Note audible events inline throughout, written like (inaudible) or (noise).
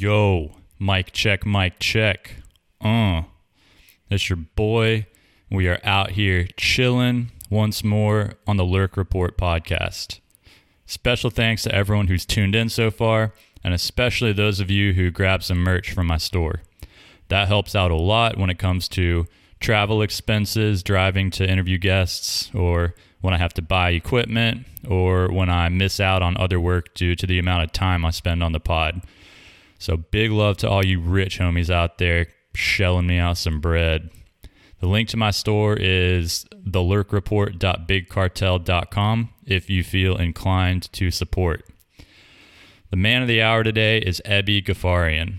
Yo, mic check, mic check. Uh, it's your boy. We are out here chilling once more on the Lurk Report podcast. Special thanks to everyone who's tuned in so far, and especially those of you who grabbed some merch from my store. That helps out a lot when it comes to travel expenses, driving to interview guests, or when I have to buy equipment, or when I miss out on other work due to the amount of time I spend on the pod. So big love to all you rich homies out there shelling me out some bread. The link to my store is thelurkreport.bigcartel.com if you feel inclined to support. The man of the hour today is Eby Ghafarian.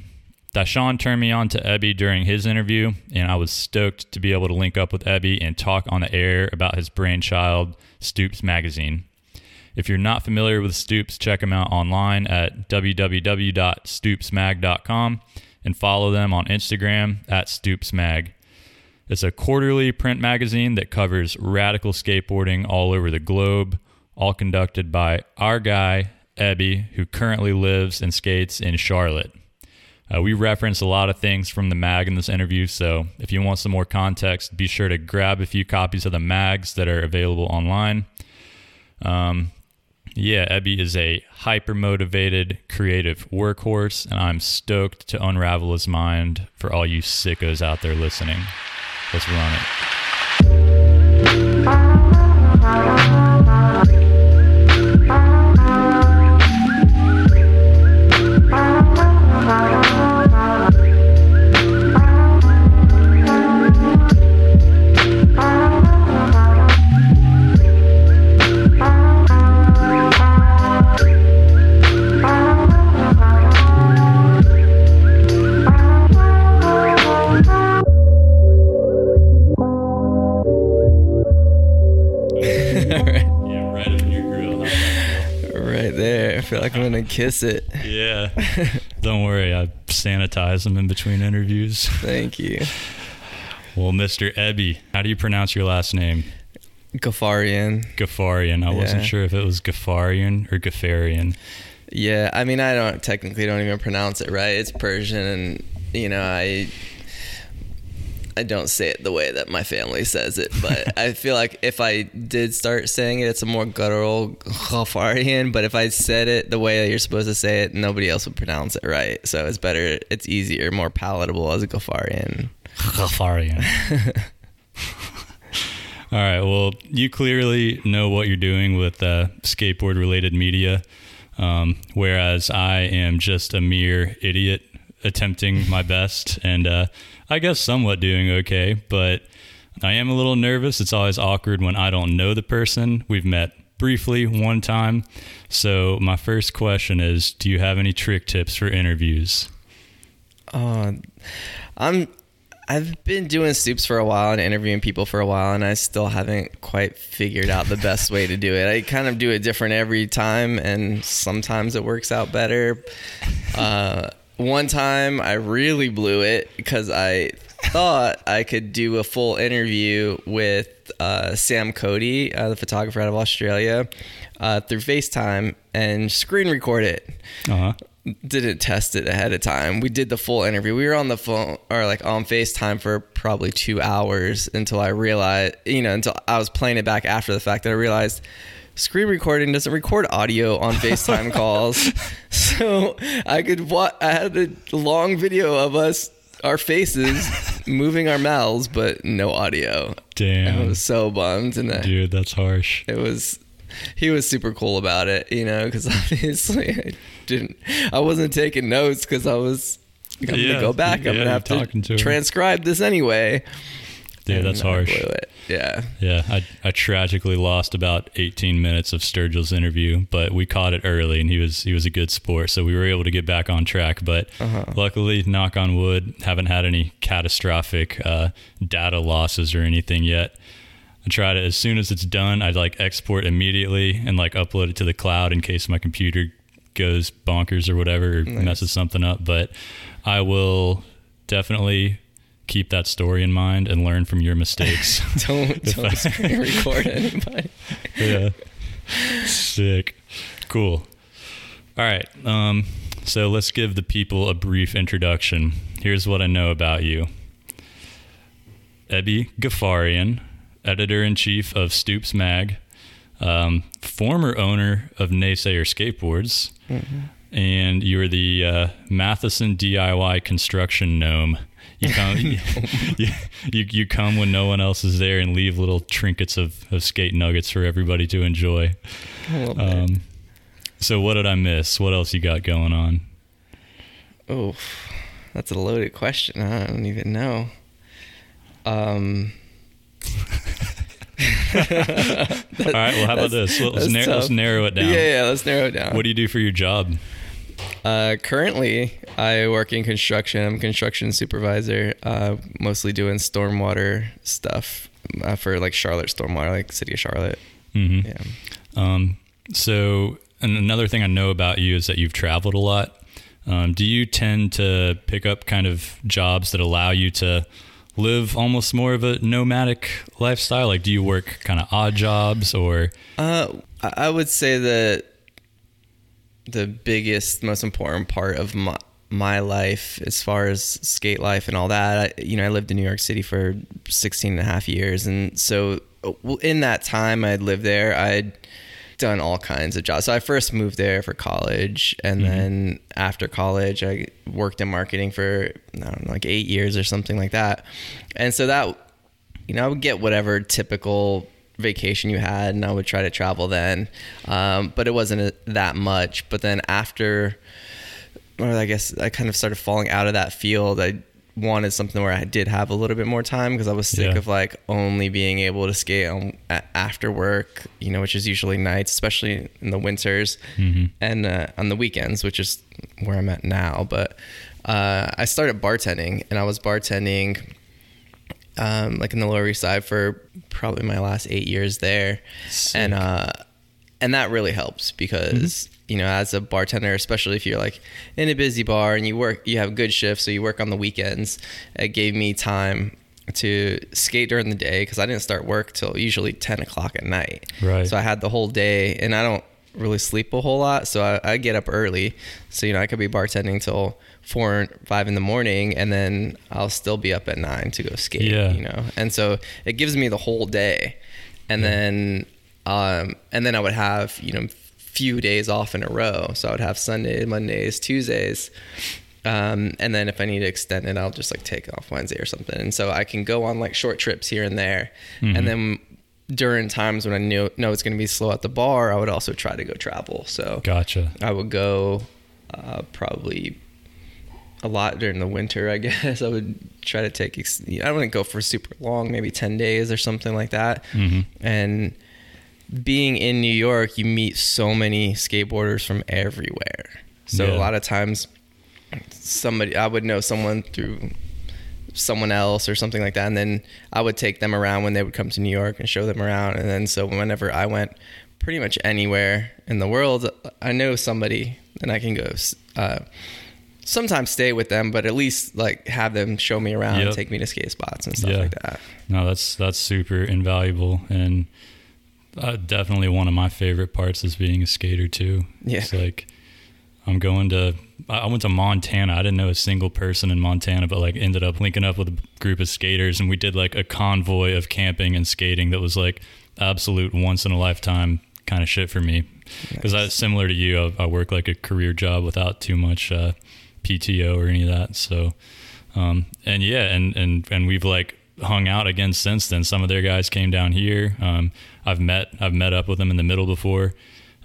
Dashawn turned me on to Eby during his interview, and I was stoked to be able to link up with Eby and talk on the air about his brainchild, Stoops Magazine. If you're not familiar with Stoops, check them out online at www.stoopsmag.com and follow them on Instagram at stoopsmag. It's a quarterly print magazine that covers radical skateboarding all over the globe, all conducted by our guy, Eby, who currently lives and skates in Charlotte. Uh, we reference a lot of things from the mag in this interview, so if you want some more context, be sure to grab a few copies of the mags that are available online. Um, yeah, Eby is a hyper motivated, creative workhorse, and I'm stoked to unravel his mind for all you sickos out there listening. Let's run it. I feel like I'm gonna kiss it. Yeah. (laughs) Don't worry, I sanitize them in between interviews. Thank you. Well, Mr. Eby, how do you pronounce your last name? Ghafarian. Ghafarian. I wasn't sure if it was Ghafarian or Ghafarian. Yeah, I mean I don't technically don't even pronounce it right. It's Persian and you know, I I don't say it the way that my family says it, but (laughs) I feel like if I did start saying it, it's a more guttural Ghafarian. But if I said it the way that you're supposed to say it, nobody else would pronounce it right. So it's better, it's easier, more palatable as a Ghafarian. Ghafarian. (laughs) All right. Well, you clearly know what you're doing with uh, skateboard related media, um, whereas I am just a mere idiot attempting my best and uh, I guess somewhat doing okay. But I am a little nervous. It's always awkward when I don't know the person. We've met briefly one time. So, my first question is Do you have any trick tips for interviews? Oh, I'm. I've been doing Stoops for a while and interviewing people for a while, and I still haven't quite figured out the best way to do it. I kind of do it different every time, and sometimes it works out better. Uh, one time I really blew it because I thought I could do a full interview with uh, Sam Cody, uh, the photographer out of Australia, uh, through FaceTime and screen record it Uh huh. didn't test it ahead of time. We did the full interview. We were on the phone or like on FaceTime for probably two hours until I realized, you know, until I was playing it back after the fact that I realized screen recording doesn't record audio on FaceTime (laughs) calls. So I could wa I had a long video of us, our faces (laughs) moving our mouths, but no audio. Damn. I was so bummed. And I, Dude, that's harsh. it was he was super cool about it you know because (laughs) obviously i didn't i wasn't taking notes because i was i'm Yeah, gonna go back yeah, i'm gonna have to to transcribe this anyway Dude, And that's harsh. yeah Yeah, I, I tragically lost about 18 minutes of Sturgill's interview, but we caught it early, and he was he was a good sport, so we were able to get back on track. But Uh-huh. luckily, knock on wood, haven't had any catastrophic uh, data losses or anything yet. I try to as soon as it's done, I'd like export immediately and like upload it to the cloud in case my computer goes bonkers or whatever or Nice. messes something up. But I will definitely keep that story in mind and learn from your mistakes. (laughs) don't (laughs) don't screen (laughs) record anybody yeah. Sick. Cool. All right. Um, So let's give the people a brief introduction. Here's what I know about you. Eby Ghafarian, editor in chief of Stoops Mag, um, former owner of Naysayer Skateboards, and you're the uh, Matheson DIY construction gnome. You come, (laughs) you, you, you come when no one else is there and leave little trinkets of, of skate nuggets for everybody to enjoy. Um, so what did I miss? What else you got going on? Oh, that's a loaded question. I don't even know. Um, (laughs) All right. Well, how about this? Let's, that's nar- let's narrow it down. Yeah, yeah, let's narrow it down. What do you do for your job? Uh, currently, I work in construction. I'm a construction supervisor, uh, mostly doing stormwater stuff uh, for like Charlotte stormwater, like city of Charlotte. hmm Yeah. Um, so, and another thing I know about you is that you've traveled a lot. Um, do you tend to pick up kind of jobs that allow you to live almost more of a nomadic lifestyle? Like, do you work kind of odd jobs or? Uh, I would say that the biggest, most important part of my my life as far as skate life and all that, I, you know, I lived in New York City for 16 and a half years. And so in that time I'd lived there, I'd done all kinds of jobs. So I first moved there for college. And mm-hmm. then after college, I worked in marketing for, I don't know, like eight years or something like that. And so that you know, I would get whatever typical vacation you had, and I would try to travel then. Um, but it wasn't that much. But then after, or I guess I kind of started falling out of that field. I wanted something where I did have a little bit more time because I was sick Yeah. of like only being able to skate on, after work, you know, which is usually nights, especially in the winters Mhm. and uh, on the weekends, which is where I'm at now. But uh, I started bartending, and I was bartending um, like in the Lower East Side for probably my last eight years there, Sick. and uh, and that really helps because you know as a bartender, especially if you're like in a busy bar and you work, you have good shifts, so you work on the weekends. It gave me time to skate during the day because I didn't start work till usually ten o'clock at night. Right. So I had the whole day, and I don't really sleep a whole lot, so I, I get up early. So you know I could be bartending till four, five in the morning, and then I'll still be up at nine to go skate. Yeah. You know, and so it gives me the whole day, and then um, and then I would have you know few days off in a row. So I would have Sunday, Mondays, Tuesdays. Um, and then if I need to extend it, I'll just like take off Wednesday or something. And so I can go on like short trips here and there. Mhm. And then during times when I knew know it's going to be slow at the bar, I would also try to go travel. So Gotcha. I would go uh, probably a lot during the winter. I (laughs) guess I would try to take. ex- I wouldn't go for super long, maybe ten days or something like that. hmm And being in New York, you meet so many skateboarders from everywhere. So Yeah. a lot of times, somebody I would know someone through someone else or something like that, and then I would take them around when they would come to New York and show them around. And then so whenever I went, pretty much anywhere in the world, I know somebody, and I can go. Uh, sometimes stay with them, but at least like have them show me around, Yep. and take me to skate spots and stuff Yeah. like that. No, that's that's super invaluable and uh, definitely one of my favorite parts is being a skater too. Yeah. It's like I'm going to I went to Montana. I didn't know a single person in Montana, but like ended up linking up with a group of skaters and we did like a convoy of camping and skating that was like absolute once in a lifetime kind of shit for me. Because I similar to you, I, I work like a career job without too much uh, PTO or any of that. So, um, and yeah, and and and we've like hung out again since then. Some of their guys came down here. Um, I've met I've met up with them in the middle before.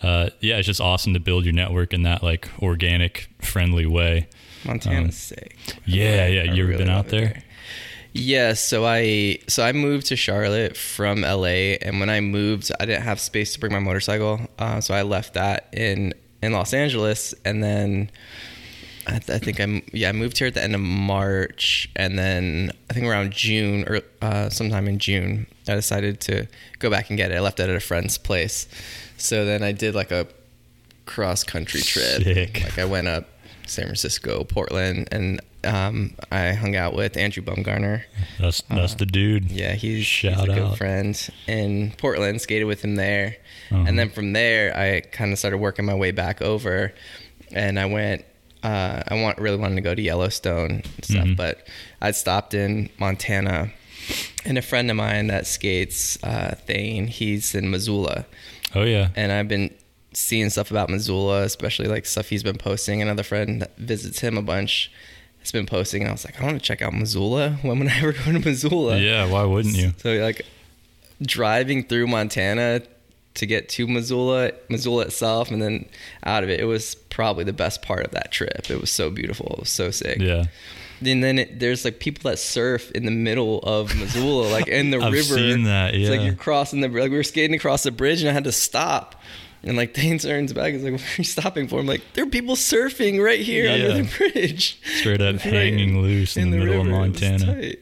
Uh, yeah, it's just awesome to build your network in that like organic, friendly way. Montana's Um, sick. Yeah, yeah. I You ever really been out it there? Yeah, so I so I moved to Charlotte from LA, and when I moved, I didn't have space to bring my motorcycle, uh, so I left that in in Los Angeles, and then I, th- I think I'm yeah I moved here at the end of March, and then I think around June or uh, sometime in June, I decided to go back and get it. I left it at a friend's place, so then I did like a cross country trip. Sick. Like I went up San Francisco, Portland, and um, I hung out with Andrew Bumgarner. That's that's the dude. Uh, Yeah, he's, he's Shout a good friend in Portland. Skated with him there, Uh-huh. and then from there, I kind of started working my way back over, and I went uh, I want really wanted to go to Yellowstone and stuff, Mhm. but I'd stopped in Montana, and a friend of mine that skates, uh, Thane, he's in Missoula, Oh yeah. and I've been seeing stuff about Missoula, especially like stuff he's been posting. Another friend that visits him a bunch has been posting, and I was like, I want to check out Missoula. (laughs) When would I ever go to Missoula? Yeah. Why wouldn't you? So like driving through Montana to get to Missoula, Missoula itself, and then out of it, it was probably the best part of that trip. It was so beautiful. It was so sick. Yeah. And then it, there's like people that surf in the middle of Missoula, like in the (laughs) I've river. seen that, It's like you're crossing the like we were skating across the bridge and I had to stop. And like (laughs) Dane turns back, he's like, "What are you stopping for?" I'm like, "There are people surfing right here under the bridge, Straight up (laughs) hanging loose in, the, middle of river. Was Montana.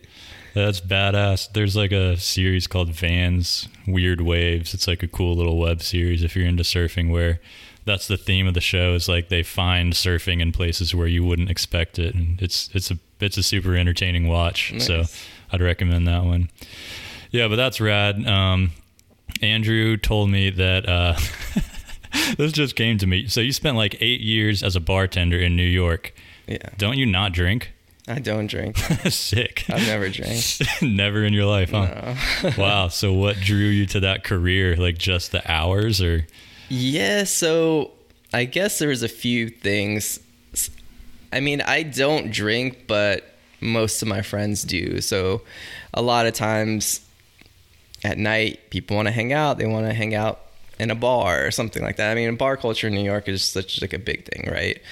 That's badass. There's like a series called Vans Weird Waves. It's like a cool little web series if you're into surfing where that's the theme of the show is like they find surfing in places where you wouldn't expect it and it's it's a it's a super entertaining watch. So I'd recommend that one. Yeah, but that's rad. Um Andrew told me that uh (laughs) this just came to me. So you spent like 8 years as a bartender in New York. Yeah, Don't you not drink? I don't drink. (laughs) Sick. I've never drank. (laughs) Never in your life, huh? No. (laughs) wow. So what drew you to that career? Like just the hours or Yeah, so I guess there was a few things. I mean, I don't drink, but most of my friends do. So a lot of times at night, people want to hang out. They want to hang out in a bar or something like that. I mean, bar culture in New York is such like a big thing, right?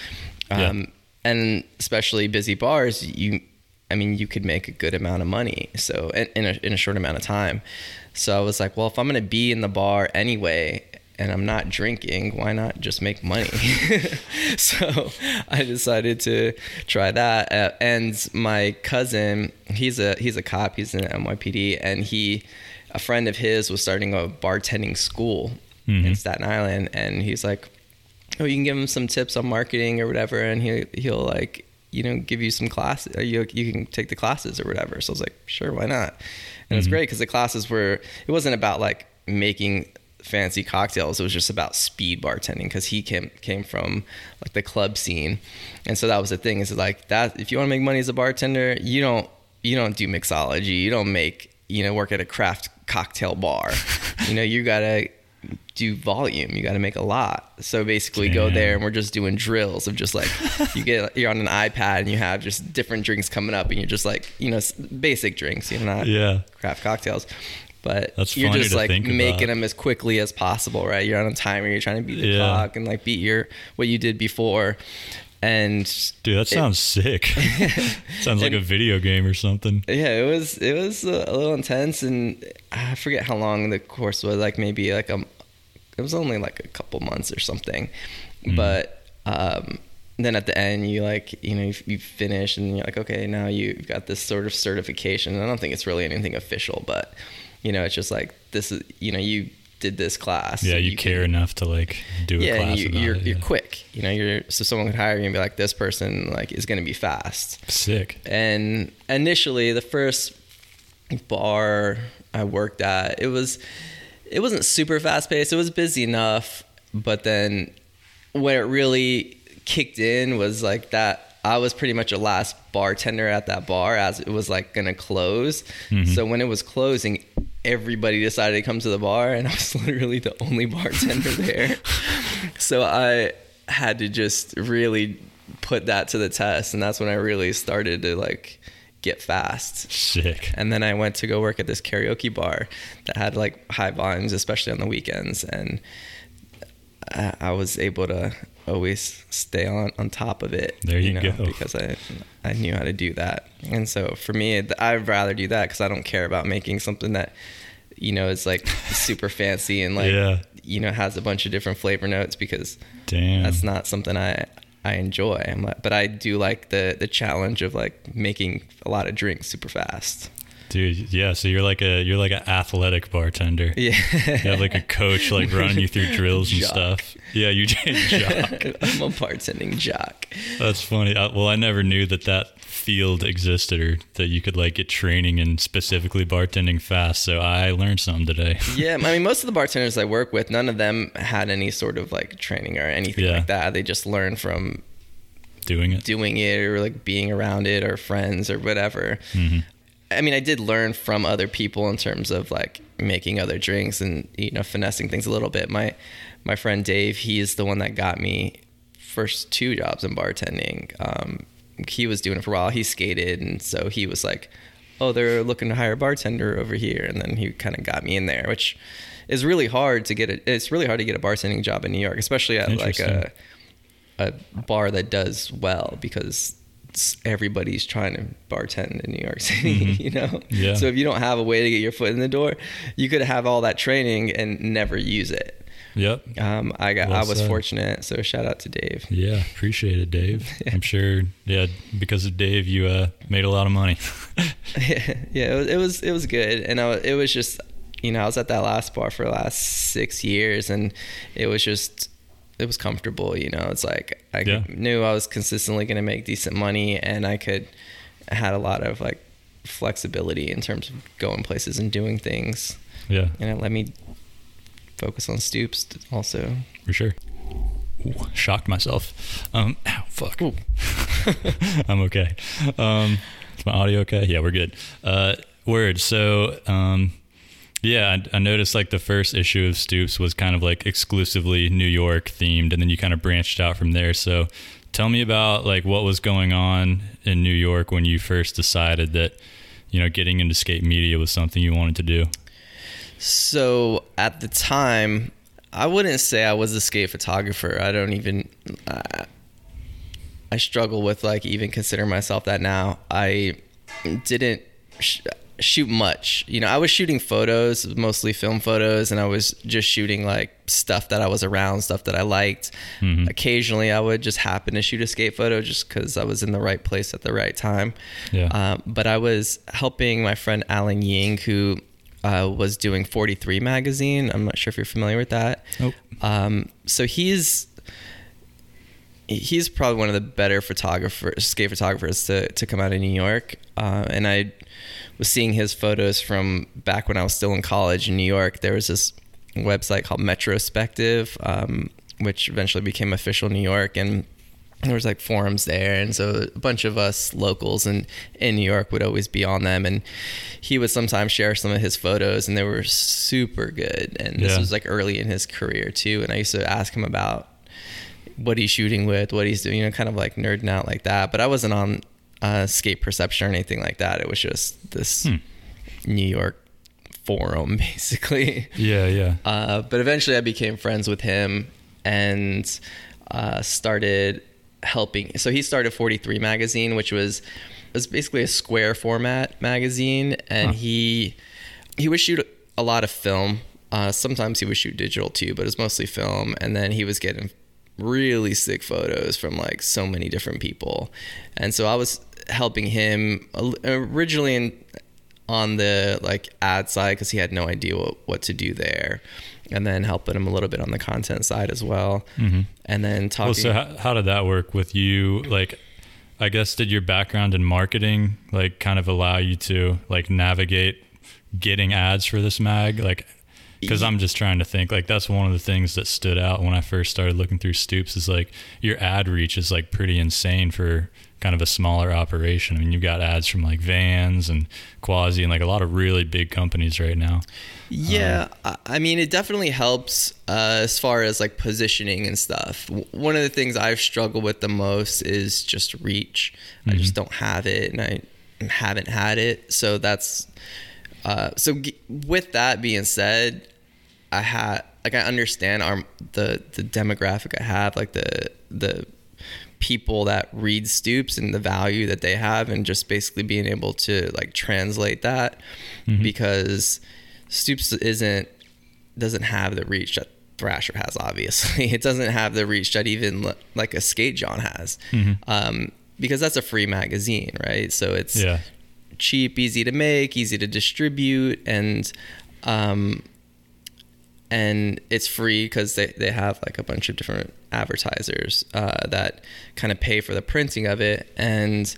Yeah. Um, And especially busy bars, you, I mean, you could make a good amount of money. So in, in a in a short amount of time. So I was like, well, if I'm gonna be in the bar anyway, and I'm not drinking, why not just make money? (laughs) so I decided to try that. Uh, and my cousin, he's a he's a cop. He's in NYPD, and he, a friend of his, was starting a bartending school in Mhm. Staten Island, and he's like, oh, you can give him some tips on marketing or whatever, and he he'll like you know give you some classes. You you can take the classes or whatever. So I was like, sure, why not? And it's Mhm. great because the classes were it wasn't about like making fancy cocktails. It was just about speed bartending because he came came from like the club scene, and so that was the thing. Is like that if you want to make money as a bartender, you don't you don't do mixology. You don't make you know work at a craft cocktail bar. (laughs) you know you gotta do volume. You got to make a lot. So basically, go there and we're just doing drills of just like (laughs) you get you're on an iPad and you have just different drinks coming up and you're just like you know basic drinks. You're not yeah. craft cocktails. But That's you're just like making about. them as quickly as possible, right? You're on a timer. You're trying to beat the Yeah. clock and like beat your what you did before. And Dude, that sounds sick. (laughs) sounds like a video game or something. yeah, it was it was a, little intense, and I forget how long the course was. Like maybe like a, it was only like a couple months or something. Mm. But um, then at the end, you like you know you, you finish, and you're like, okay, now you've got this sort of certification. And I don't think it's really anything official, but you know, it's just like this is you know you did this class. Yeah, you, can- care enough to like do a class you, you're it. you're quick. You know, you're so someone could hire you and be like, this person like is going to be fast. Sick. And initially, the first bar I worked at, it was it wasn't super fast paced. It was busy enough, but then when it really kicked in was like that. I was pretty much a last bartender at that bar as it was like gonna close. Mhm. So when it was closing, everybody decided to come to the bar, and I was (laughs) literally the only bartender there. (laughs) so I had to just really put that to the test, and that's when I really started to like get fast. Sick. And then I went to go work at this karaoke bar that had like high volumes, especially on the weekends. And I, I was able to always stay on, on top of it. There you go. Because I, I knew how to do that. And so for me, I'd rather do that because I don't care about making something that, you know, is like (laughs) super fancy and like, Yeah. you know, has a bunch of different flavor notes because Damn. that's not something I I enjoy. I'm like, but I do like the the challenge of like making a lot of drinks super fast. Dude, yeah, so you're like a you're like an athletic bartender. (laughs) Yeah, You have like a coach like running you through drills and Jock. stuff. Yeah, you (laughs) change jock. I'm a bartending jock. That's funny. I, well, I never knew that that field existed or that you could like get training in specifically bartending fast. So I learned something today. (laughs) Yeah, I mean, most of the bartenders I work with, none of them had any sort of like training or anything Yeah. like that. They just learned from doing it. doing it or like being around it or friends or whatever. Mhm. I mean, I did learn from other people in terms of like making other drinks and you know finessing things a little bit. My my friend Dave, he is the one that got me first two jobs in bartending. Um, he was doing it for a while. He skated, and so he was like, "Oh, they're looking to hire a bartender over here," and then he kind of got me in there, which is really hard to get. A, it's really hard to get a bartending job in New York, especially at like a a bar that does well because everybody's trying to bartend in New York (laughs) City, you know? Mm-hmm. Yeah. So if you don't have a way to get your foot in the door, you could have all that training and never use it. Yep. Um, I got, Well I was said. fortunate. So shout out to Dave. Yeah, appreciate it, Dave. (laughs) I'm sure. Yeah, because of Dave, you uh, made a lot of money. (laughs) yeah, it was, it was, it was good. And I, it was just, you know, I was at that last bar for the last six years and it was just, it was comfortable, you know, it's like I Yeah. knew I was consistently going to make decent money and I could, I had a lot of like flexibility in terms of going places and doing things. yeah, And it let me focus on stoops also. for sure. Ooh, shocked myself. Um, ow, fuck. (laughs) I'm okay. Um, is my audio okay? Yeah, we're good. Uh, word. So, um, yeah, I, I noticed like the first issue of Stoops was kind of like exclusively New York themed, and then you kind of branched out from there. So, tell me about like what was going on in New York when you first decided that you know getting into skate media was something you wanted to do. So at the time, I wouldn't say I was a skate photographer. I don't even. I, I struggle with like even consider myself that now. I didn't shoot much. You know, I was shooting photos, mostly film photos, and I was just shooting like stuff that I was around, stuff that I liked. Mhm. Occasionally, I would just happen to shoot a skate photo just because I was in the right place at the right time. Yeah. Um, but I was helping my friend Alan Ying, who uh, was doing 43 magazine. I'm not sure if you're familiar with that. Nope. Um, so he's he's probably one of the better photographers, skate photographers to, to come out of New York. Uh, and I was seeing his photos from back when I was still in college in New York. There was this website called Metrospective, um, which eventually became official New York. And there was like forums there and so a bunch of us locals in, in new york would always be on them and he would sometimes share some of his photos and they were super good and this Yeah. was like early in his career too and i used to ask him about what he's shooting with what he's doing you know kind of like nerding out like that but i wasn't on uh, skate perception or anything like that it was just this Hmm. new york forum (laughs) basically Yeah, yeah. uh, but eventually, I became friends with him and uh, started helping. So he started 43 magazine, which was was basically a square format magazine, and Huh. he he would shoot a lot of film. Uh, sometimes he would shoot digital too, but it was mostly film. And then he was getting really sick photos from like so many different people, and so I was helping him originally in on the like ad side because he had no idea what, what to do there and then helping him a little bit on the content side as well Mhm. and then talking Well, so how, how did that work with you? Like, I guess did your background in marketing like kind of allow you to like navigate getting ads for this mag? Like, because I'm just trying to think. Like, that's one of the things that stood out when I first started looking through Stoops is like your ad reach is like pretty insane for kind of a smaller operation. I mean, you've got ads from like Vans and Quasi and like a lot of really big companies right now. Yeah, I I mean, it definitely helps uh, as far as like positioning and stuff. W- One of the things I've struggled with the most is just reach. I just don't have it, and I haven't had it. So that's uh, so. G- with that being said, I had like I understand our the the demographic I have, like the the people that read Stoops and the value that they have, and just basically being able to like translate that because Stoops isn't doesn't have the reach that Thrasher has. Obviously, (laughs) it doesn't have the reach that even like a Skate Jawn has, um, because that's a free magazine, right? So it's Yeah. Cheap, easy to make, easy to distribute, and um, and it's free because they, they have like a bunch of different advertisers uh, that kind of pay for the printing of it, and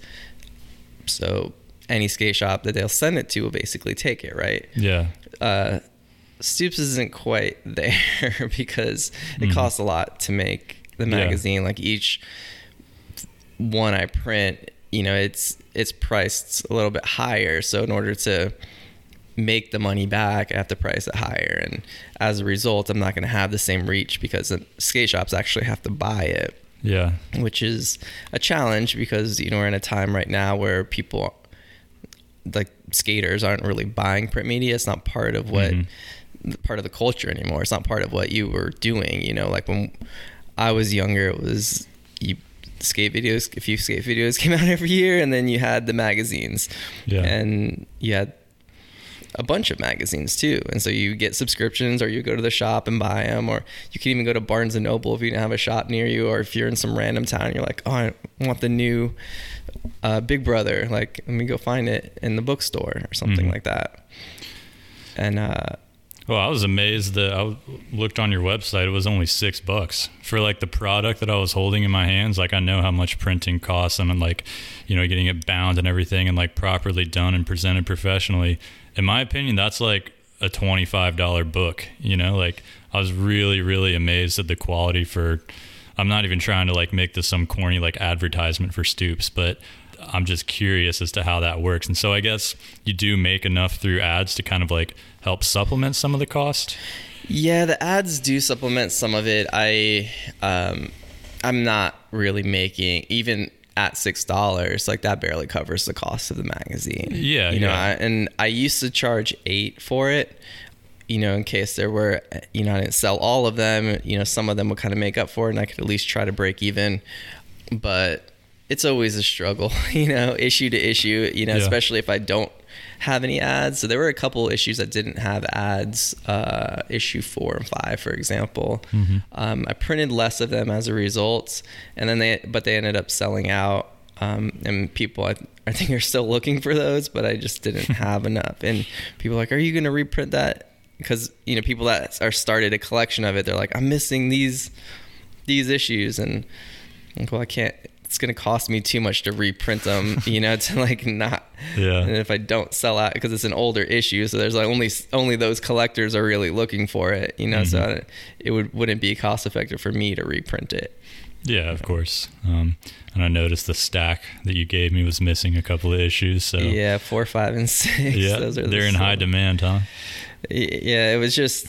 so any skate shop that they'll send it to will basically take it, right? Yeah. uh, Stoops isn't quite (laughs) there because it Mhm. costs a lot to make the Yeah. magazine. Like each one I print, you know, it's it's priced a little bit higher. So in order to make the money back, I have to price it higher, and as a result, I'm not going to have the same reach because the skate shops actually have to buy it. Yeah. Which is a challenge because you know we're in a time right now where people like skaters aren't really buying print media. It's not part of what mm-hmm. part of the culture anymore. It's not part of what you were doing. You know, like when I was younger, it was you skate videos. A few skate videos (laughs) came out every year, and then you had the magazines. Yeah. And you had a bunch of magazines too. And so you get subscriptions or you go to the shop and buy them or you can even go to Barnes and Noble if you don't have a shop near you or if you're in some random town you're like, "Oh, I want the new uh, Big Brother." Like, let me go find it in the bookstore or something mm-hmm. like that. And uh well, I was amazed that I looked on your website. It was only six bucks for like the product that I was holding in my hands. Like I know how much printing costs and like, you know, getting it bound and everything and like properly done and presented professionally in my opinion, that's like a $25 book, you know, like I was really, really amazed at the quality for, I'm not even trying to like make this some corny like advertisement for Stoops, but I'm just curious as to how that works. And so I guess you do make enough through ads to kind of like help supplement some of the cost. Yeah, the ads do supplement some of it. I, um, I'm not really making even at six dollars, like that barely covers the cost of the magazine. Yeah, you know, yeah. I, and I used to charge eight for it. You know, in case there were, you know, I didn't sell all of them. You know, some of them would kind of make up for it, and I could at least try to break even. But it's always a struggle, (laughs) you know, issue to issue. You know, yeah. especially if I don't have any ads. So there were a couple issues that didn't have ads. Uh, issue four and five, for example. Mm-hmm. Um, I printed less of them as a result, and then they but they ended up selling out. Um, and people I, I think are still looking for those, but I just didn't (laughs) have enough. And people are like, "Are you going to reprint that?" Because you know, people that are started a collection of it, they're like, "I'm missing these these issues," and like, well, I can't it's going to cost me too much to reprint them, (laughs) you know, to like not. Yeah. And if I don't sell out because it's an older issue, so there's like only only those collectors are really looking for it, you know. Mm-hmm. So it would wouldn't be cost effective for me to reprint it. Yeah, of course. Um, and I noticed the stack that you gave me was missing a couple of issues. So yeah, four, five, and (laughs) six. Yeah, they're the in high demand, huh? Yeah, it was just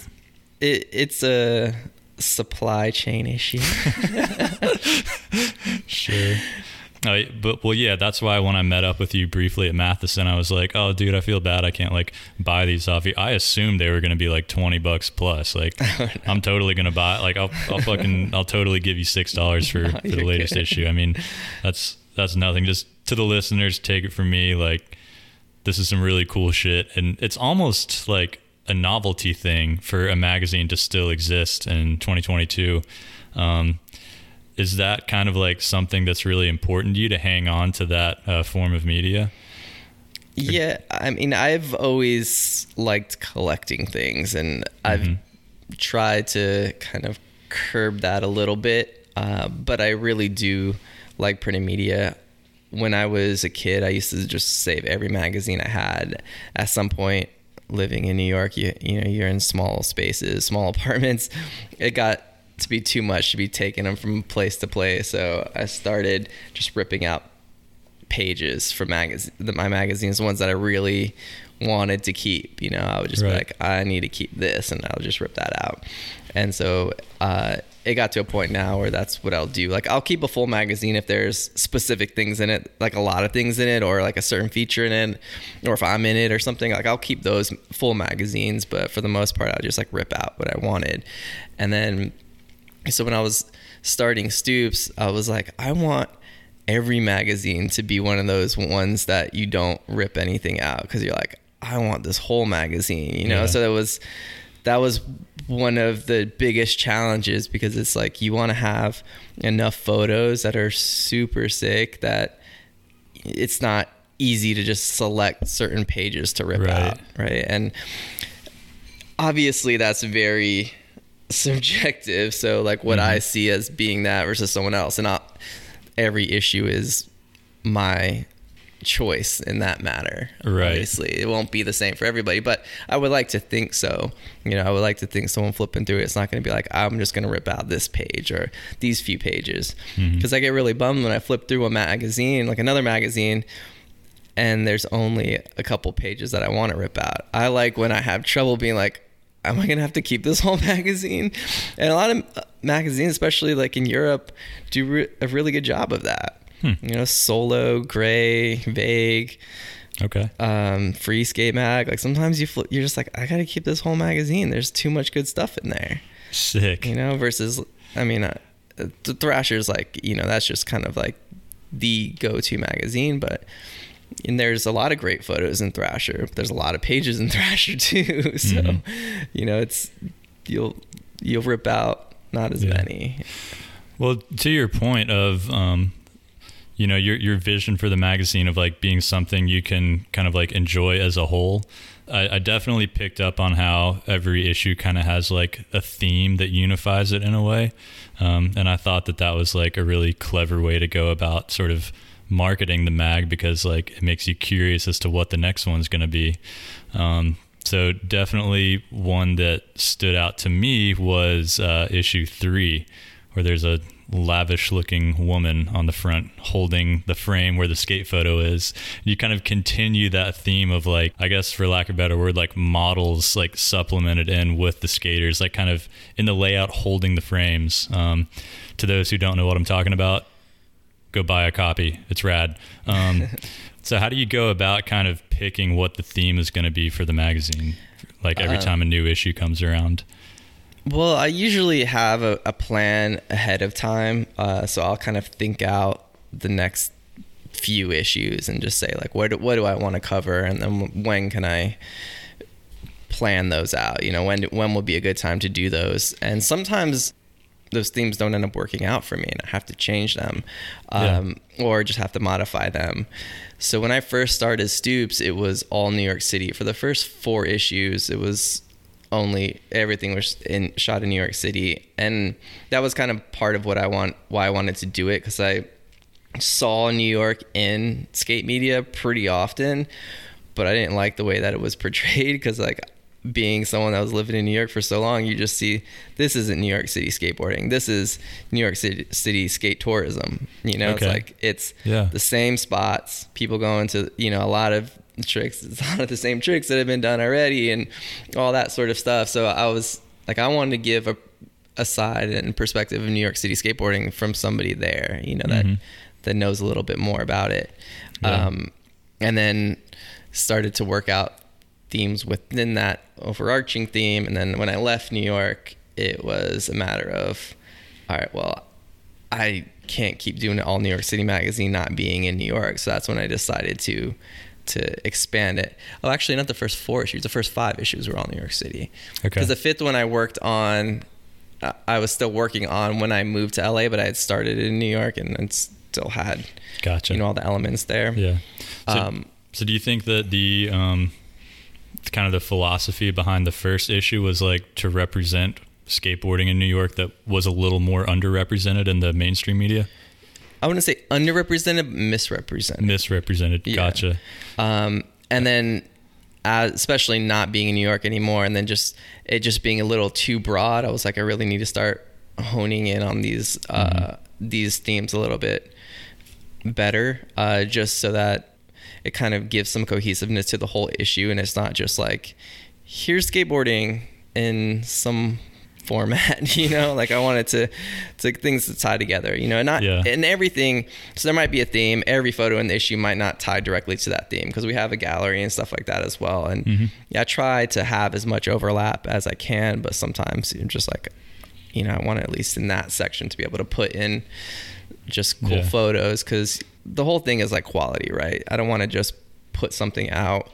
it. It's a supply chain issue. (laughs) (laughs) sure. (laughs) But well, yeah, that's why when I met up with you briefly at Matheson, I was like, "Oh, dude, I feel bad. I can't like buy these off you." I assumed they were going to be like twenty bucks plus. Like, (laughs) oh, no. I'm totally going to buy. Like, I'll, I'll fucking, I'll totally give you six dollars for, no, for the latest kidding. issue. I mean, that's that's nothing. Just to the listeners, take it from me. Like, this is some really cool shit, and it's almost like a novelty thing for a magazine to still exist in 2022. Um, is that kind of like something that's really important to you to hang on to that uh, form of media? Yeah, I mean, I've always liked collecting things, and I've mm-hmm. tried to kind of curb that a little bit. Uh, but I really do like printed media. When I was a kid, I used to just save every magazine I had. At some point, living in New York, you you know you're in small spaces, small (laughs) apartments. It got to be too much to be taking them from place to place, so I started just ripping out pages from magazine, my magazines, the ones that I really wanted to keep. You know, I would just right. be like, I need to keep this, and I'll just rip that out. And so uh, it got to a point now where that's what I'll do. Like I'll keep a full magazine if there's specific things in it, like a lot of things in it, or like a certain feature in it, or if I'm in it or something. Like I'll keep those full magazines, but for the most part, I'll just like rip out what I wanted. And then, so when I was starting Stoops, I was like, I want every magazine to be one of those ones that you don't rip anything out because you're like, I want this whole magazine, you know. Yeah. So that was that was one of the biggest challenges because it's like you want to have enough photos that are super sick that it's not easy to just select certain pages to rip right. out, right? And obviously that's very subjective. So like what mm-hmm. I see as being that versus someone else, and not every issue is my choice in that matter. Right. Obviously, it won't be the same for everybody, but I would like to think so. You know, I would like to think someone flipping through it, it's not going to be like I'm just going to rip out this page or these few pages, because Mhm. I get really bummed when I flip through a magazine, like another magazine, and there's only a couple pages that I want to rip out. I like when I have trouble being like. Am I gonna have to keep this whole (laughs) magazine? And a lot of magazines, especially like in Europe, do re- a really good job of that. Hmm. You know, Solo, Gray, Vague, Okay. um, Free Skate Mag. Like sometimes you fl- you're just like, I gotta keep this whole magazine. There's too much good stuff in there. Sick. You know, versus I mean, uh, the Thrasher's like you know that's just kind of like the go-to magazine, but. And there's a lot of great photos in Thrasher. There's a lot of pages in (laughs) Thrasher too. (laughs) So, Mhm. you know, it's you'll you'll rip out not as Yeah. many. Well, to your point of, um, you know, your your vision for the magazine of like being something you can kind of like enjoy as a whole. I, I definitely picked up on how every issue kind of has like a theme that unifies it in a way, um, and I thought that that was like a really clever way to go about sort of marketing the mag because like it makes you curious as to what the next one's going to be. Um, so definitely one that stood out to me was uh, issue three, where there's a lavish looking woman on the front holding the frame where the skate photo is. You kind of continue that theme of like, I guess for lack of a better word, like models like supplemented in with the skaters, like kind of in the layout holding the frames. Um, to those who don't know what I'm talking about, go buy a copy. It's rad. Um, (laughs) so how do you go about kind of picking what the theme is going to be for the magazine? Like every Um, time a new issue comes around. Well, I usually have a, a plan ahead of time, uh, so I'll kind of think out the next few issues and just say like, what do, what do I want to cover, and then when can I plan those out? You know, when when will be a good time to do those? And sometimes those themes don't end up working out for me, and I have to change them, Yeah. um, or just have to modify them. So when I first started Stoops, it was all New York City. For the first four issues, it was only everything was in shot in New York City, and that was kind of part of what I want, why I wanted to do it, because I saw New York in skate media pretty often, but I didn't like the way that it was (laughs) portrayed, because like being someone that was living in New York for so long, you just see this isn't New York City skateboarding. This is New York City, City skate tourism. You know, Okay. it's like it's Yeah. the same spots. People going to you know a lot of tricks. It's (laughs) a lot of the same tricks that have been done already, and all that sort of stuff. So I was like, I wanted to give a a side and perspective of New York City skateboarding from somebody there. You know that Mhm. that knows a little bit more about it. Yeah. Um, and then started to work out themes within that overarching theme. And then when I left New York, it was a matter of, all right, well, I can't keep doing it all New York City magazine not being in New York. So that's when I decided to to expand it. Oh, actually, not the first four issues. The first five issues were all New York City. Okay. Because the fifth one I worked on, uh, I was still working on when I moved to LA, but I had started in New York and, and still had Gotcha. you know all the elements there. yeah. So, Um, so do you think that the um, kind of the philosophy behind the first issue was like to represent skateboarding in New York that was a little more underrepresented in the mainstream media? I wouldn't say underrepresented, misrepresented. Misrepresented. Yeah. Gotcha. um, and then uh, especially not being in New York anymore, and then just it just being a little too broad. I was like, I really need to start honing in on these uh, these themes a little bit better, uh, just so that it kind of gives some cohesiveness to the whole issue, and it's not just like here's skateboarding in some format (laughs) you know like i wanted to to things to tie together you know and not Yeah. and everything so there might be a theme every photo in the issue might not tie directly to that theme because we have a gallery and stuff like that as well and Mhm. yeah i try to have as much overlap as i can but sometimes you're just like you know i want at least in that section to be able to put in just cool Yeah. photos because the whole thing is like quality right i don't want to just put something out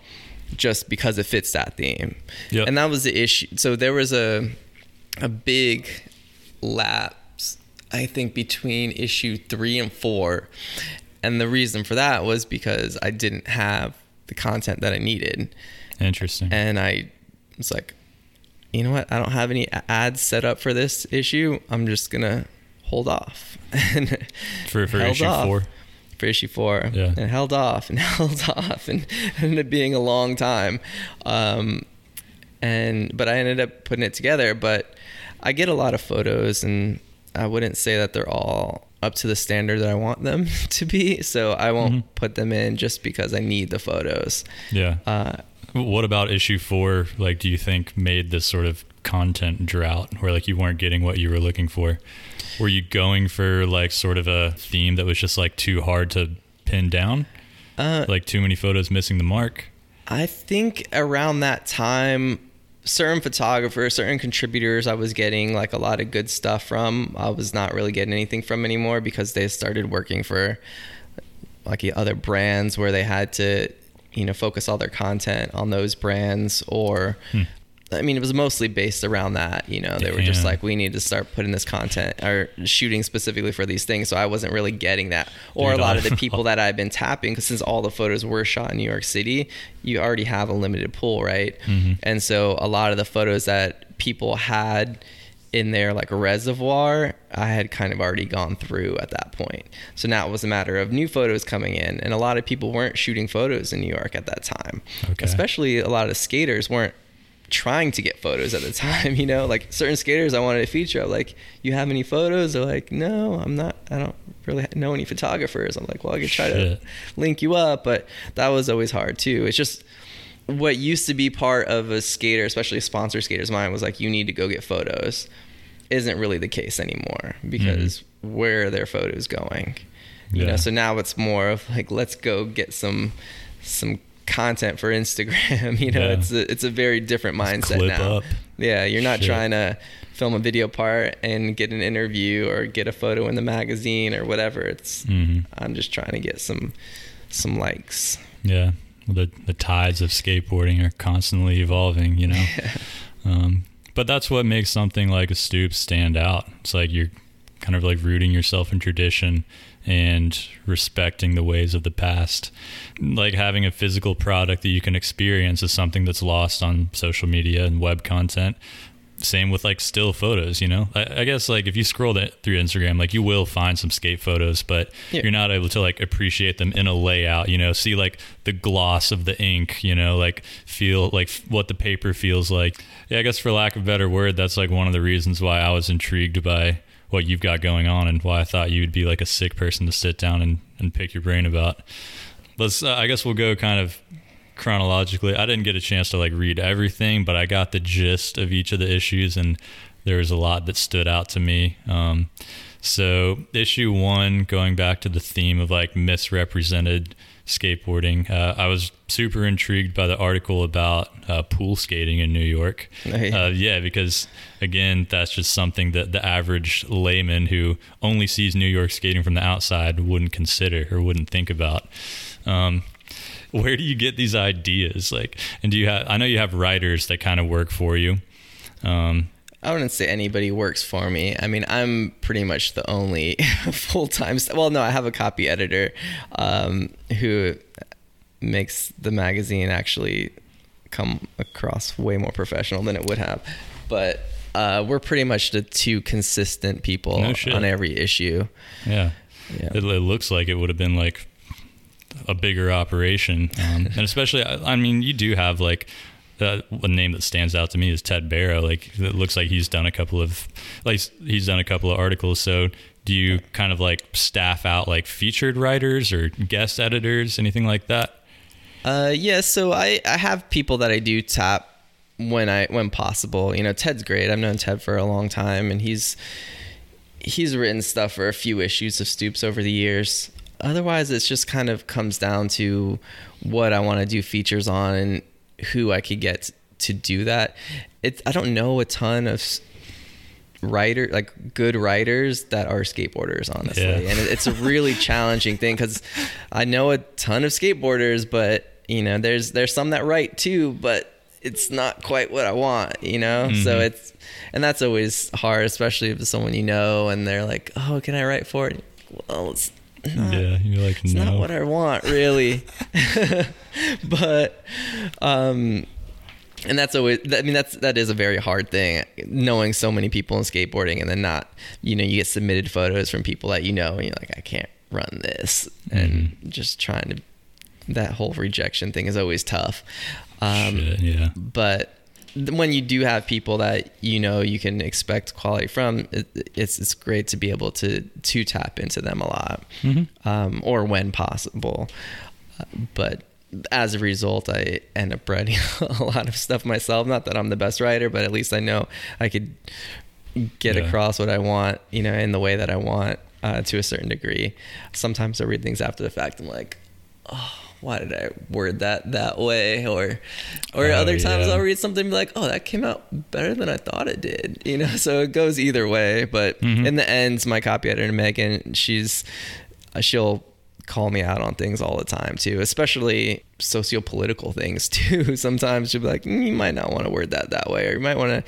just because it fits that theme Yep. and that was the issue so there was a a big lapse i think between issue three and four and the reason for that was because i didn't have the content that i needed Interesting. and i was like you know what i don't have any ads set up for this issue i'm just gonna hold off (laughs) and for for issue off. four. For issue four, Yeah. and held off and (laughs) held off, and ended up being a long time. Um, and but I ended up putting it together. But I get a lot of photos, and I wouldn't say that they're all up to the standard that I want them (laughs) to be. So I won't Mhm. put them in just because I need the photos. Yeah. Uh, What about issue four? Like, do you think made this sort of content drought where like you weren't getting what you were looking for? Were you going for like sort of a theme that was just like too hard to pin down? uh, Like too many photos missing the mark? I think around that time, certain photographers, certain contributors, I was getting like a lot of good stuff from. I was not really getting anything from anymore because they started working for like other brands where they had to, you know, focus all their content on those brands or. Hmm. I mean, it was mostly based around that. You know, they were just like, we need to start putting this content or shooting specifically for these things. So I wasn't really getting that. Or Dude, a lot of the (laughs) people that I've been tapping, because since all the photos were shot in New York City, you already have a limited pool, right? Mhm. And so a lot of the photos that people had in their like reservoir, I had kind of already gone through at that point. So now it was a matter of new photos coming in, and a lot of people weren't shooting photos in New York at that time. Okay. Especially a lot of skaters weren't trying to get photos at the (laughs) time, you know, like certain skaters I wanted to feature. I'm like, you have any photos? They're like, no, I'm not, I don't really know any photographers. I'm like, well, I could try Shit. to link you up, but that was always hard too. It's just what used to be part of a skater, especially a sponsor skater's mind was like, you need to go get photos isn't really the case anymore mm-hmm. because where are their photos going? You Yeah. know, so now it's more of like, let's go get some, some content for Instagram. (laughs) You know, Yeah. it's a, it's a very different mindset now. up. Yeah, you're not Shit. trying to film a video part and get an interview or get a photo in the magazine or whatever. It's hmm I'm just trying to get some some likes. Yeah. The the tides of skateboarding are constantly evolving, you know. (laughs) (laughs) um, but that's what makes something like a stoop stand out. It's like you're kind of like rooting yourself in tradition and respecting the ways of the past. Like having a physical product that you can experience is something that's lost on social media and web content. Same with like still photos, you know. I, I guess like if you scroll that through Instagram, like you will find some skate photos, but Yeah. you're not able to like appreciate them in a layout. You know, see like the gloss of the ink. You know, like feel like f- what the paper feels like. Yeah, I guess for lack of a better word, that's like one of the reasons why I was intrigued by what you've got going on and why I thought you would be like a sick person to sit down and, and pick your brain about. Let's. Uh, I guess we'll go kind of chronologically. I didn't get a chance to like read everything, but I got the gist of each of the issues, and there was a lot that stood out to me. Um, so issue one, going back to the theme of like misrepresented skateboarding, uh, I was super intrigued by the article about uh, pool skating in New York. Yeah. Uh, yeah, because again, that's just something that the average layman who only sees New York skating from the outside wouldn't consider or wouldn't think about. Um, where do you get these ideas? Like, and do you have? I know you have writers that kind of work for you. Um, I wouldn't say anybody works for me. I mean, I'm pretty much the only (laughs) full time. Well, no, I have a copy editor um, who makes the magazine actually come across way more professional than it would have. But uh, we're pretty much the two consistent people No on every issue. yeah, Yeah. It, it looks like it would have been like a bigger operation, um, and especially, I, I mean, you do have like. Uh, one name that stands out to me is Ted Barrow. Like it looks like he's done a couple of, like he's done a couple of articles. So do you kind of like staff out like featured writers or guest editors, anything like that? Uh, yeah, so I, I have people that I do tap when I when possible. You know, Ted's great. I've known Ted for a long time, and he's he's written stuff for a few issues of Stoops over the years. Otherwise, it's just kind of comes down to what I want to do features on and who I could get to do that. It's I don't know a ton of writer like good writers that are skateboarders honestly Yeah. and it's a really (laughs) challenging thing because i know a ton of skateboarders but you know there's there's some that write too but it's not quite what i want you know so Mhm. it's and that's always hard especially if it's someone you know and they're like oh can i write for it well it's yeah, (laughs) you're like it's no. not what I want, really. (laughs) (laughs) but, um, and that's always. I mean, that's that is a very hard thing. Knowing so many people in skateboarding, and then not, you know, you get submitted photos from people that you know, and you're like, I can't run this and just trying to that whole rejection thing is always tough um, Shit, yeah. but when you do have people that you know you can expect quality from it, it's it's great to be able to to tap into them a lot um, or when possible. Uh, but as a result i end up writing (laughs) a lot of stuff myself. Not that i'm the best writer but at least i know i could get Yeah. across what i want you know in the way that i want uh, to a certain degree. Sometimes i read things after the fact i'm like oh why did I word that that way? Or, or Oh, other times yeah. I'll read something and be like, oh, that came out better than I thought it did. You know, (laughs) so it goes either way. But Mhm. in the end, my copy editor Megan, she's uh, she'll call me out on things all the time too, especially socio-political things (laughs) too. Sometimes she'll be like, "Mm, you might not want to word that that way, or you might want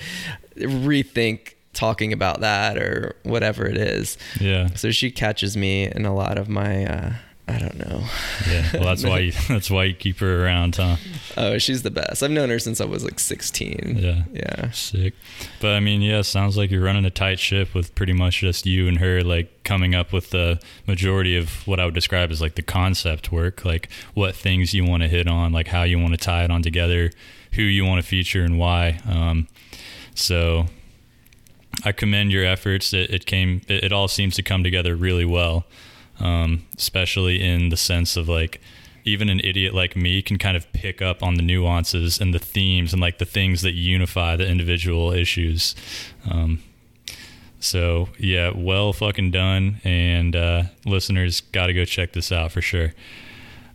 to rethink talking about that, or whatever it is. Yeah. So she catches me in a lot of my. Uh, I don't know. Yeah. Well, that's why you, (laughs) that's why you keep her around, huh? Oh, she's the best. I've known her since I was like 16. Yeah. Yeah. Sick. But I mean, yeah, sounds like you're running a tight ship with pretty much just you and her like coming up with the majority of what I would describe as like the concept work, like what things you want to hit on, like how you want to tie it on together, who you want to feature and why. Um, so I commend your efforts. It, it came, it, it all seems to come together really well, um, especially in the sense of like, even an idiot like me can kind of pick up on the nuances and the themes and like the things that unify the individual issues. Um, so yeah, well fucking done, and uh, listeners got to go check this out for sure.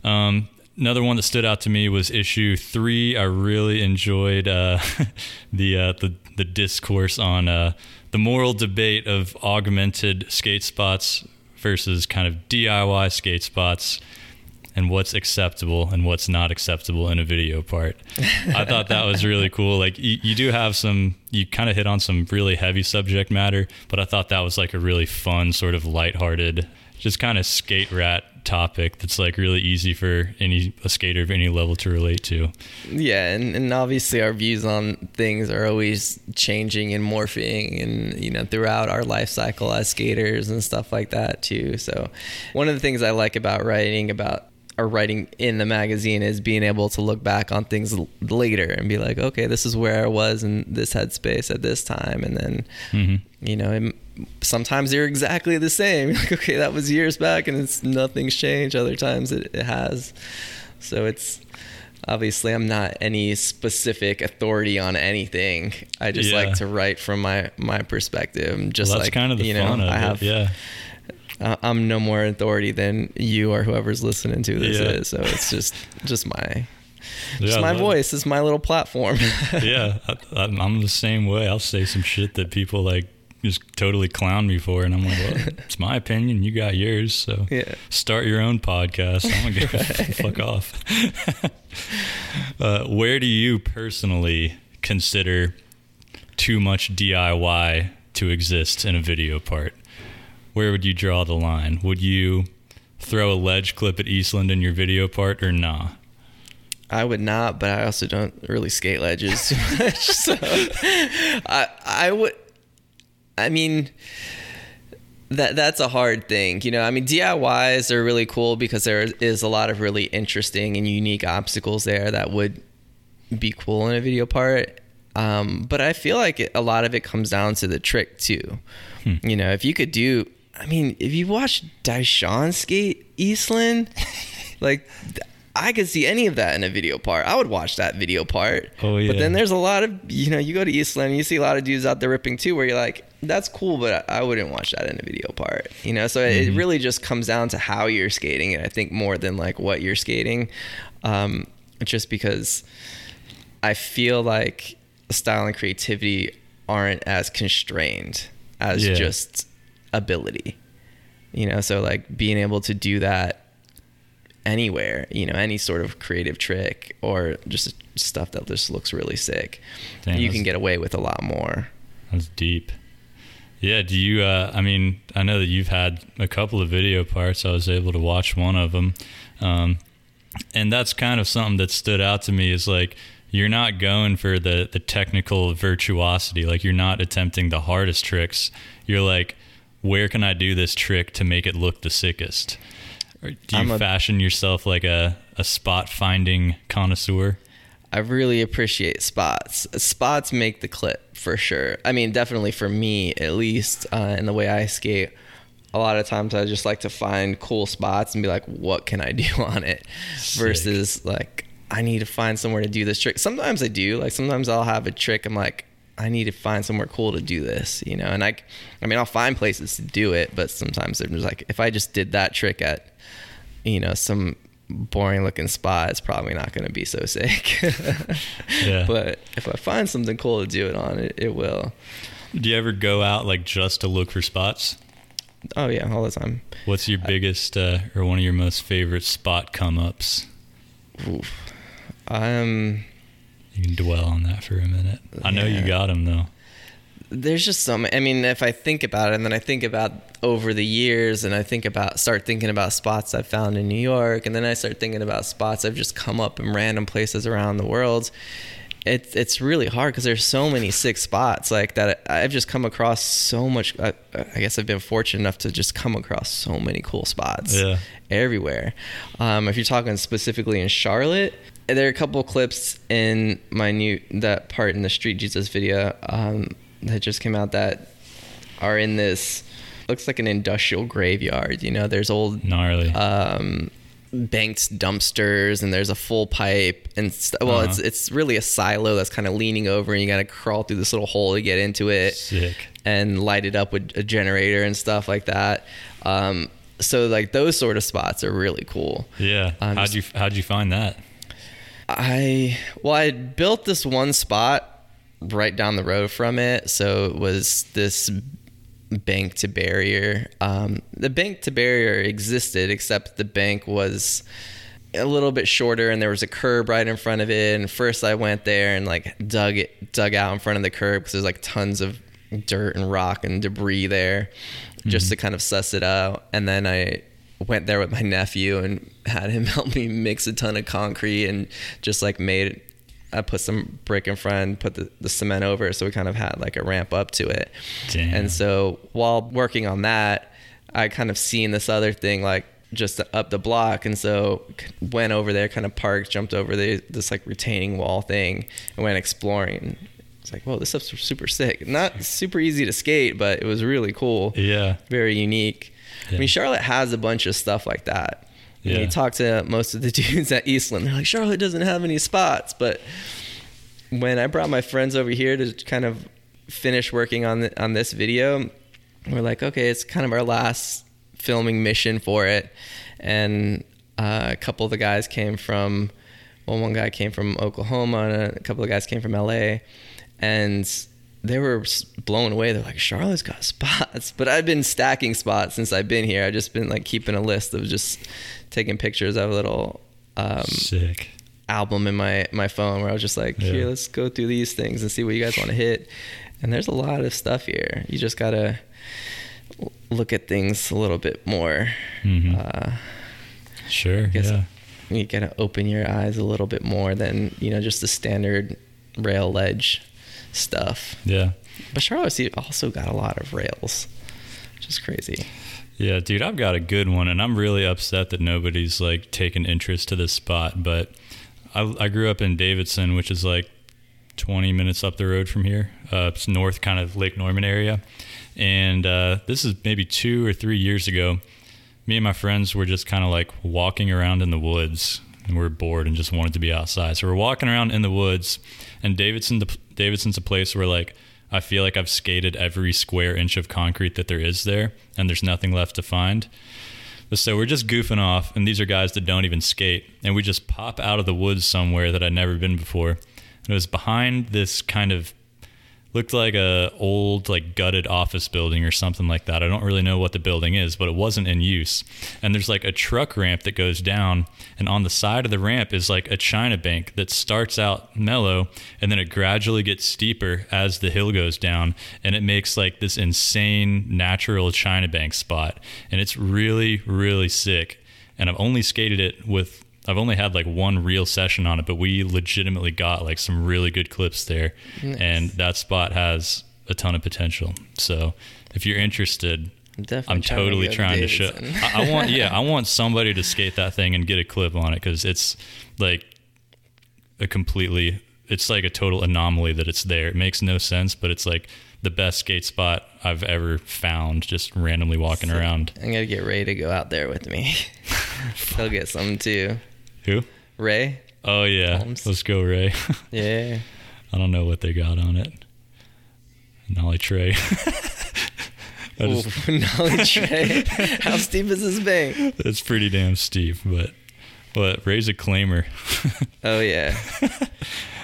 Um, another one that stood out to me was issue three. I really enjoyed uh, (laughs) the, uh, the the discourse on uh, the moral debate of augmented skate spots versus kind of DIY skate spots and what's acceptable and what's not acceptable in a video part. I thought that was really cool. Like you, you do have some, you kind of hit on some really heavy subject matter, but I thought that was like a really fun, sort of lighthearted, just kind of skate rat topic that's like really easy for any a skater of any level to relate to. Yeah, and, and obviously our views on things are always changing and morphing and you know throughout our life cycle as skaters and stuff like that too. So one of the things I like about writing about or writing in the magazine is being able to look back on things l- later and be like, okay, this is where I was in this headspace at this time, and then Mhm. you know, it, sometimes they're exactly the same. (laughs) Like, okay, that was years back, and it's nothing's changed. Other times it, it has. So it's obviously I'm not any specific authority on anything. I just Yeah. like to write from my my perspective. Just Well, that's like kind of the you know, I it. have yeah. uh, I'm no more authority than you or whoever's listening to this Yeah. is. So it's (laughs) just just my Yeah, just I my voice. It's my little platform. (laughs) yeah, I, I'm I'm the same way. I'll say some shit that people like just totally clown me for, and I'm like, well, (laughs) it's my opinion. You got yours, so Yeah. start your own podcast. I'm gonna go fuck off. (laughs) uh, where do you personally consider too much DIY to exist in a video part? Where would you draw the line? Would you throw a ledge clip at Eastland in your video part, or nah? I would not, but I also don't really skate ledges too (laughs) much. So I I would I mean that that's a hard thing. You know, I mean DIYs are really cool because there is a lot of really interesting and unique obstacles there that would be cool in a video part. Um, but I feel like it, a lot of it comes down to the trick too. You know, if you could do, I mean, if you watch Daishan skate Eastland, (laughs) like I could see any of that in a video part. I would watch that video part. Oh, yeah. But then there's a lot of, you know, you go to Eastland and you see a lot of dudes out there ripping too, where you're like, that's cool, but I wouldn't watch that in a video part. You know, so it Mm-hmm. really just comes down to how you're skating, and I think more than like what you're skating, um, just because I feel like style and creativity aren't as constrained as Yeah. just ability. You know, so like being able to do that anywhere, you know, any sort of creative trick or just stuff that just looks really sick, Damn, you can get away with a lot more. That's deep. Yeah, do you uh I mean, I know that you've had a couple of video parts. I was able to watch one of them. Um and that's kind of something that stood out to me is like you're not going for the the technical virtuosity. Like you're not attempting the hardest tricks. You're like where can I do this trick to make it look the sickest? Or do you a- fashion yourself like a, a spot finding connoisseur? I really appreciate spots. Spots make the clip for sure. I mean, definitely for me, at least, uh, in the way I skate. A lot of times, I just like to find cool spots and be like, "What can I (laughs) do on it?" Sick. Versus like, I need to find somewhere to do this trick. Sometimes I do. Like sometimes I'll have a trick. I'm like, I need to find somewhere cool to do this, you know. And I, I mean, I'll find places to do it, but sometimes I'm just like, if I just did that trick at, you know, some boring looking spot, it's probably not going to be so sick. (laughs) Yeah. But if I find something cool to do it on, it, it will. Do you ever go out like just to look for spots? Oh yeah, all the time. What's your biggest uh, or one of your most favorite spot come ups? Oof. Um, You can dwell on that for a minute. I know you got them though. There's just some. I mean, if I think about it, and then I think about over the years, and I think about start thinking about spots I've found in New York, and then I start thinking about spots I've just come up in random places around the world. It's it's really hard because there's so many sick spots like that. I've just come across so much. I, I guess I've been fortunate enough to just come across so many cool spots Yeah. everywhere. Um, if you're talking specifically in Charlotte, there are a couple clips in my new that part in the Street Jesus video um, that just came out that are in this looks like an industrial graveyard. You know, there's old Gnarly. um, banked dumpsters and there's a full pipe and st- well, Uh-huh. it's it's really a silo that's kind of leaning over and you got to crawl through this little hole to get into it Sick. and light it up with a generator and stuff like that. Um, so like those sort of spots are really cool. Yeah. Um, how'd you how'd you find that? I well, I built this one spot right down the road from it, so it was this bank to barrier. Um, the bank to barrier existed, except the bank was a little bit shorter, and there was a curb right in front of it. And first, I went there and like dug it, dug out in front of the curb because there's like tons of dirt and rock and debris there, just to kind of suss it out. And then I went there with my nephew and had him (laughs) help me mix a ton of concrete and just like made I put some brick in front put the, the cement over so we kind of had like a ramp up to it. Damn. And so while working on that, I kind of seen this other thing like just up the block and so went over there kind of parked jumped over the this like retaining wall thing and went exploring it's like whoa this stuff's super sick not super easy to skate but it was really cool Yeah. very unique. I mean, Charlotte has a bunch of stuff like that. Yeah. you talk to most of the (laughs) dudes at Eastland, they're like, Charlotte doesn't have any spots. But when I brought my friends over here to kind of finish working on the, on this video, we're like, okay, it's kind of our last filming mission for it. And uh, a couple of the guys came from, well, one guy came from Oklahoma, and a couple of guys came from LA, and they were blown away. They're like, Charlotte's got spots, (laughs) but I've been stacking spots since I've been here. I've just been like keeping a list of just taking pictures. I have a little um, Sick. album in my my phone where I was just like, Yeah. here, let's go through these things and see what you guys want to hit. And there's a lot of stuff here. You just gotta look at things a little bit more. Mhm. Uh, Sure. Yeah. you gotta open your eyes a little bit more than you know just the standard rail ledge stuff. Yeah. But Charlotte's also got a lot of rails, which is crazy. Yeah, dude, I've got a good one, and I'm really upset that nobody's like taken interest to this spot. But I, I grew up in Davidson, which is like 20 minutes up the road from here. Uh, it's north, kind of Lake Norman area, and uh, this is maybe two or three years ago. Me and my friends were just kind of like walking around in the woods, and we are bored and just wanted to be outside. So we're walking around in the woods, and Davidson, Davidson's a place where like I feel like I've skated every square inch of concrete that there is there, and there's nothing left to find. So we're just goofing off, and these are guys that don't even skate, and we just pop out of the woods somewhere that I'd never been before. And it was behind this kind of looked like a old like gutted office building or something like that. I don't really know what the building is, but it wasn't in use. And there's like a truck ramp that goes down, and on the side of the ramp is like a china bank that starts out mellow and then it gradually gets steeper as the hill goes down, and it makes like this insane natural china bank spot, and it's really really sick. And I've only skated it with I've only had like one real session on it, but we legitimately got like some really good clips there. Nice. And that spot has a ton of potential. So if you're interested, Definitely I'm totally to trying to show. I, I want, (laughs) yeah, I want somebody to skate that thing and get a clip on it because it's like a completely, it's like a total anomaly that it's there. It makes no sense, but it's like the best skate spot I've ever found, just randomly walking So- around. I'm gonna get Ray to go out there with me. (laughs) He'll get some too. Who? Ray? Oh yeah, Holmes. let's go, Ray. (laughs) Yeah. I don't know what they got on it. Nollie (laughs) Ooh, just- Nollie Trey. How steep is this bank? it's pretty damn steep, but what? Ray's a claimer. (laughs) Oh yeah.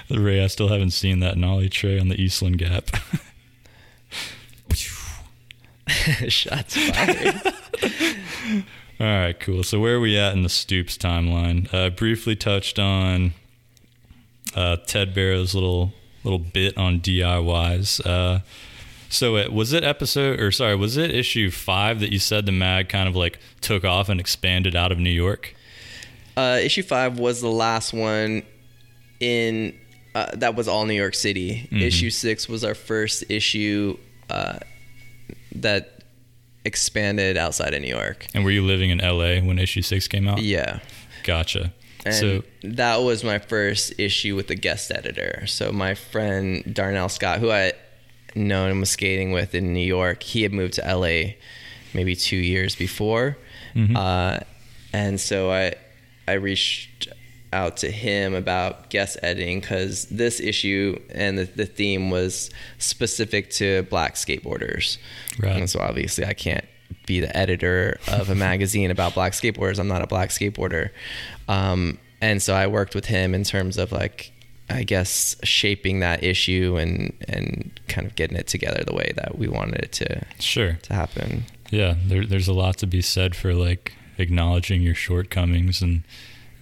Ray, I still haven't seen that Nollie Trey on the Eastland Gap. Shots fired. All right, cool. So where are we at in the Stoops timeline? Uh, briefly touched on uh, Ted Barrow's little little bit on DIYs. Uh, so it was it episode or sorry, was it issue five that you said the mag kind of like took off and expanded out of New York? Uh, issue five was the last one in uh, that was all New York City. Mhm. Issue six was our first issue uh, that expanded outside of New York. And were you living in LA when issue six came out? Yeah. Gotcha. And so that was my first issue with the guest editor. So my friend Darnell Scott, who I known and was skating with in New York, he had moved to LA maybe two years before, Mhm. uh, and so I I reached out to him about guest editing because this issue and the, the theme was specific to black skateboarders. Right. And so obviously I can't be the editor of a magazine about black skateboarders. I'm not a black skateboarder. Um, and so I worked with him in terms of like, I guess shaping that issue and, and kind of getting it together the way that we wanted it to, sure. to happen. Yeah, there, there's a lot to be said for like acknowledging your shortcomings and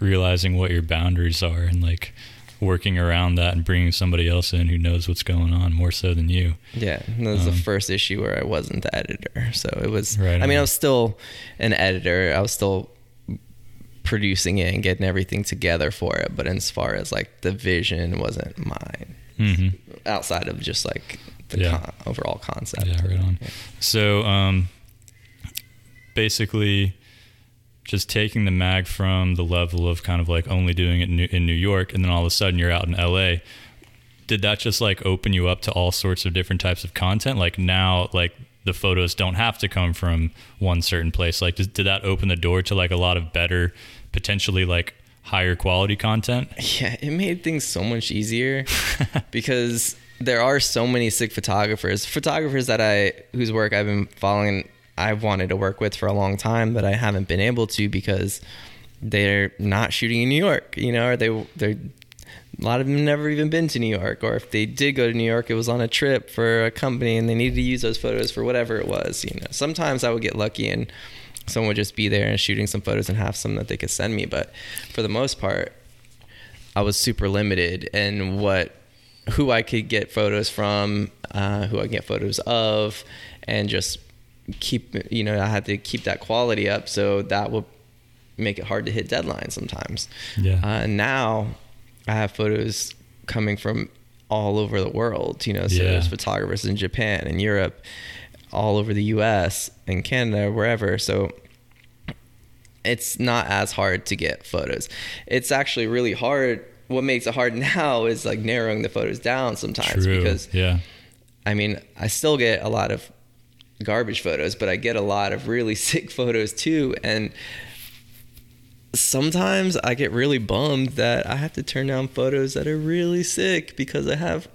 realizing what your boundaries are and like working around that and bringing somebody else in who knows what's going on more so than you. Yeah, and that was Um, the first issue where I wasn't the editor. So it was. Right I mean, on. I was still an editor. I was still producing it and getting everything together for it. But as far as like the vision wasn't mine, hmm outside of just like the Yeah. con- overall concept. Yeah, right on. Yeah. So, um, basically, just taking the mag from the level of kind of like only doing it in New, in New York, and then all of a sudden you're out in LA. Did that just like open you up to all sorts of different types of content? Like now, like the photos don't have to come from one certain place. Like, did, did that open the door to like a lot of better, potentially like higher quality content? (laughs) Yeah, it made things so much easier (laughs) because there are so many sick photographers, photographers that I whose work I've been following. I've wanted to work with for a long time, but I haven't been able to because they're not shooting in New York, you know, or they they're a lot of them never even been to New York, or if they did go to New York, it was on a trip for a company and they needed to use those photos for whatever it was. You know, sometimes I would get lucky and someone would just be there and shooting some photos and have some that they could send me, but for the most part, I was super limited in what who I could get photos from, uh, who I could get photos of, and just keep you know I had to keep that quality up, so that would make it hard to hit deadlines sometimes. Yeah. Uh, now I have photos coming from all over the world. You know, so Yeah. there's photographers in Japan and Europe, all over the U.S. and Canada, wherever. So it's not as hard to get photos. It's actually really hard. What makes it hard (laughs) now is like narrowing the photos down sometimes True. because yeah. I mean, I still get a lot of garbage photos, but I get a lot of really (laughs) sick photos too. And sometimes I get really bummed that I have to turn down photos that are really sick because I have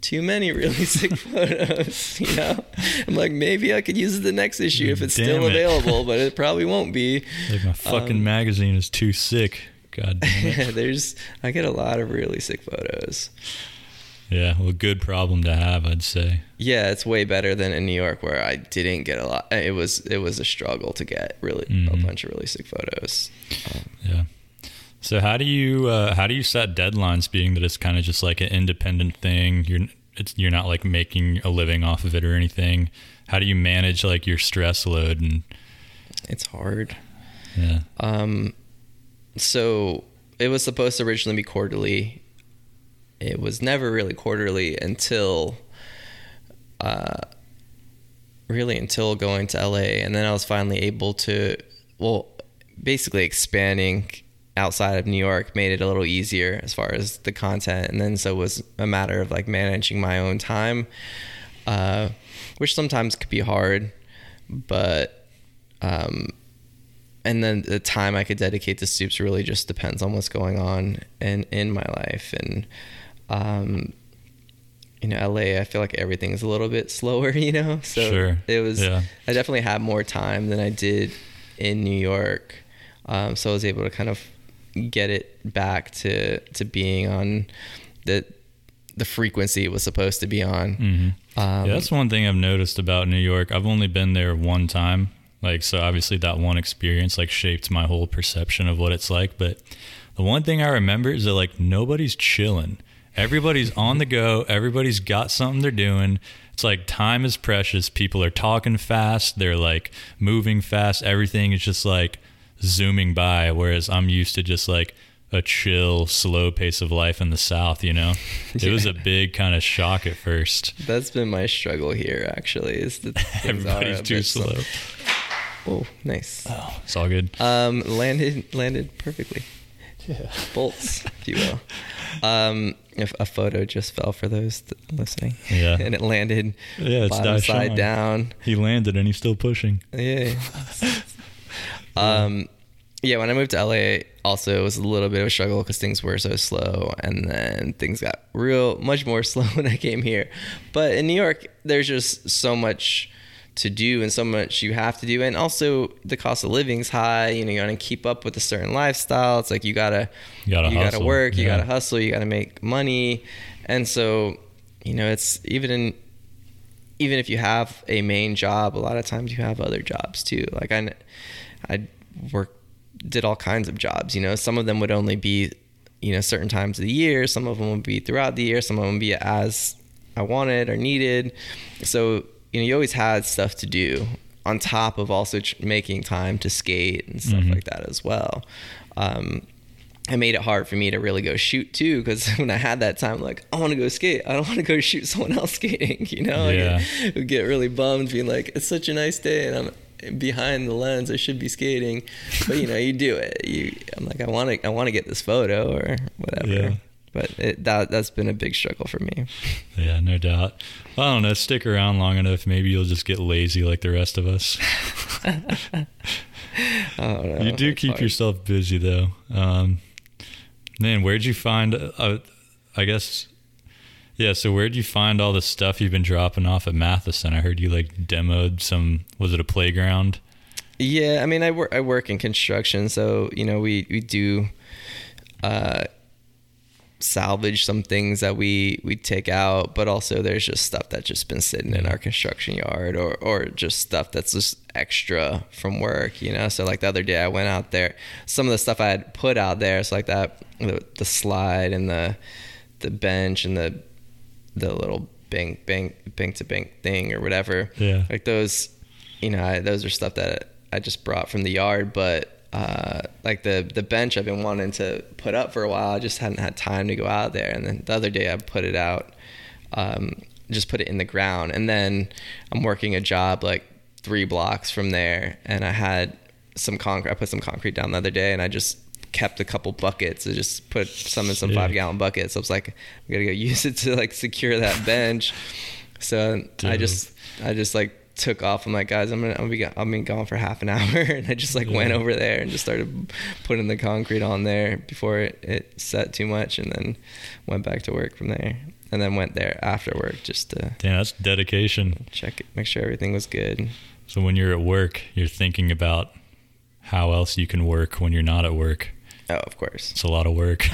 too many really (laughs) sick photos. (laughs) You know, I'm like, maybe I could use it the next issue if it's Damn still it. available, but it probably won't be. Like my fucking Um, magazine is too sick. God damn it. There's, I get a lot of really sick photos. Yeah, well, good problem to have, I'd say. Yeah, it's way better than in New York where I didn't get a lot. It was it was a struggle to get really Mhm. a bunch of really sick photos. Um, Yeah. So how do you uh, how do you set deadlines? Being that it's kind of just like an independent thing, you're it's you're not like making a living off of it or anything. How do you manage like your stress load and it's hard. yeah Um, so it was supposed to originally be quarterly. It was never really quarterly until uh, really until going to LA, and then I was finally able to, well, basically expanding outside of New York made it a little easier as far as the content, and then so it was a matter of like managing my own time, uh, which sometimes could be hard, but. Um, and then the time I could dedicate to Stoops really just depends on what's going on in in my life and um you know LA I feel like everything's a little bit slower (laughs) you know so Sure. it was Yeah. I definitely had more time than I did in New York um so I was able to kind of get it back to to being on the the frequency it was supposed to be on hmm um yeah, that's one thing I've noticed about New York. I've only been there one time. Like, so obviously that one experience like shaped my whole perception of what it's like. But the one thing I remember is that like nobody's chilling. Everybody's on the go. Everybody's got something they're doing. It's like time is precious. People are talking fast. They're like moving fast. Everything is just like zooming by. Whereas I'm used to just like a chill, slow pace of life in the South, you know? (laughs) It was a big kind of shock at first. that's been my struggle here actually is that (laughs) Everybody's too bit slow. Oh, nice. Oh, it's all good. Um, landed landed perfectly. Yeah. (laughs) Bolts, if you will. Um, if a photo just fell for those th- listening. Yeah. (laughs) and it landed Yeah, it's bottom side down. He landed and he's still pushing. Yeah. (laughs) um, yeah. When I moved to LA, also it was a little bit of a struggle because things were so slow, and then things got real much more slow when I came here. But in New York, there's just so much to do and so much you have to do, and also the cost of living's high. You know, you gotta keep up with a certain lifestyle. It's like you gotta You gotta you gotta work, you gotta hustle, you gotta make money, and so you know it's even in even if you have a main job, a lot of times you have other jobs too. Like I, I work, did all kinds of jobs. You know, some of them would only be, you know, certain times of the year. Some of them would be throughout the year. Some of them would be as I wanted or needed. So you know, you always had stuff to do on top of also ch- making time to skate and stuff Mhm. like that as well. Um, it made it hard for me to really go shoot too because (laughs) when I had that time, like I want to go skate, I don't want to go shoot (laughs) someone else skating. You know, Yeah. I would get really bummed, being like, "It's such a nice day," and I'm behind the lens. I should be skating, but you know, you do it. You, I'm like, I want to, I want to get this photo or whatever. Yeah. But it, that that's been a big struggle for me. Yeah, no doubt. Well, I don't know. Stick around long enough, maybe you'll just get lazy like the rest of us. (laughs) I don't know. you do keep hard. yourself busy though. Um, man, where'd you find? Uh, I guess. Yeah. So where'd you find all the stuff you've been dropping off at Matheson? I heard you like demoed some. Was it a playground? Yeah, I mean, I work I work in construction, so you know, we we do uh, salvage some things that we we take out, but also there's just stuff that's just been sitting in our construction yard, or or just stuff that's just extra from work, you know. So like the other day, I went out there. Some of the stuff I had put out there, so like that the, the slide and the the bench and the the little bank bank bank to bank thing or whatever Yeah. like those you know I, those are stuff that i just brought from the yard but uh, like the the bench i've been wanting to put up for a while i just hadn't had time to go out there. And then the other day i put it out um, just put it in the ground. And then i'm working a job like three blocks from there. And i had some concrete i put some concrete down the other day and i just kept a couple buckets. I just put some in some five gallon buckets. So i was like i'm gonna go (laughs) use it to like secure that bench. So i just I just like took off. I'm like, guys, I'm gonna, I'm gonna be, I'm be gone for half an (laughs) hour, and I just like went over there and just started putting the concrete on there before it, it set too much, and then went back to work from there, and then went there after work just to Damn, that's dedication. check it, make sure everything was good. So when you're at work, you're thinking about how else you can work when you're not at work. Oh, of course. It's a lot of work. (laughs)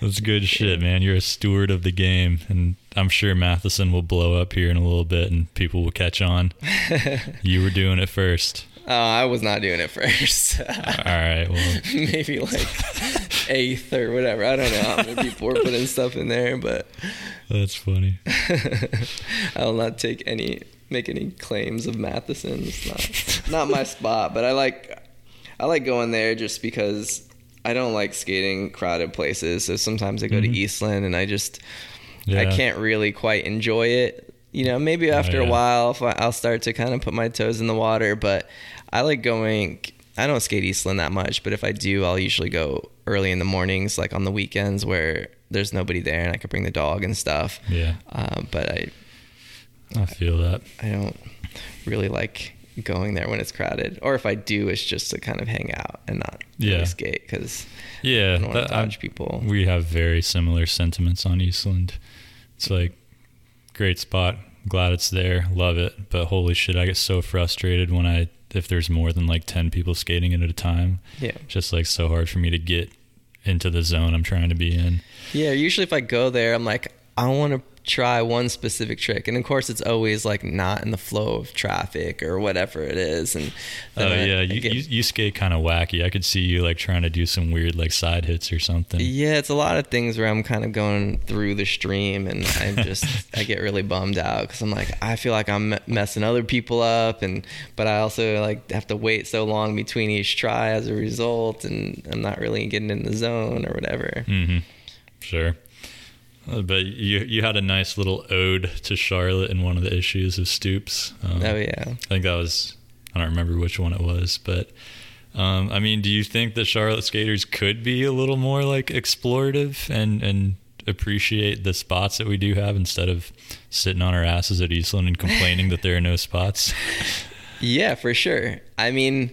That's good shit, man. You're a steward of the game, and I'm sure Matheson will blow up here in a little bit, and people will catch on. (laughs) you were doing it first. Oh, I was not doing it first. All right. Well, (laughs) Maybe like eighth or whatever. I don't know how many people were putting stuff in there, but that's funny. I will not take any make any claims of Matheson. It's not not my spot, but I like I like going there just because I don't like skating crowded places. So sometimes I go Mhm. to Eastland and I just Yeah. I can't really quite enjoy it. You know, maybe after Oh, yeah. a while, I'll start to kind of put my toes in the water. But I like going. I don't skate Eastland that much, but if I do, I'll usually go early in the mornings, like on the weekends where there's nobody there and I could bring the dog and stuff. Yeah, Um, but I, I feel that. I don't really like going there when it's crowded. Or if I do, it's just to kind of hang out and not Yeah. skate because Yeah, I don't want to that- I- dodge people. we have very similar sentiments on Eastland. It's like great spot. Glad it's there. Love it. But holy shit, I get so frustrated when I if there's more than like 10 people skating it at a time. Yeah. It's just like so hard for me to get into the zone I'm trying to be in. Yeah, usually if I go there, I'm like, I want to try one specific trick, and of course, it's always like not in the flow of traffic or whatever it is. And Oh I- yeah, I you, get- you you skate kind of wacky. I could see you like trying to do some weird like side hits or something. yeah, it's a lot of things where I'm kind of going through the stream, and I (laughs) just I get really bummed out because I'm like I feel like I'm messing other people up, and but I also like have to wait so long between each try as a result, and I'm not really getting in the zone or whatever. Mm-hmm. Sure. Uh, But you you had a nice little ode to Charlotte in one of the issues of Stoops. Um, Oh yeah. I think that was I don't remember which one it was, but um, I mean, do you think the Charlotte skaters could be a little more like explorative and and appreciate the spots that we do have instead of sitting on our asses at Eastland and complaining that there are no spots? (laughs) Yeah, for sure. I mean,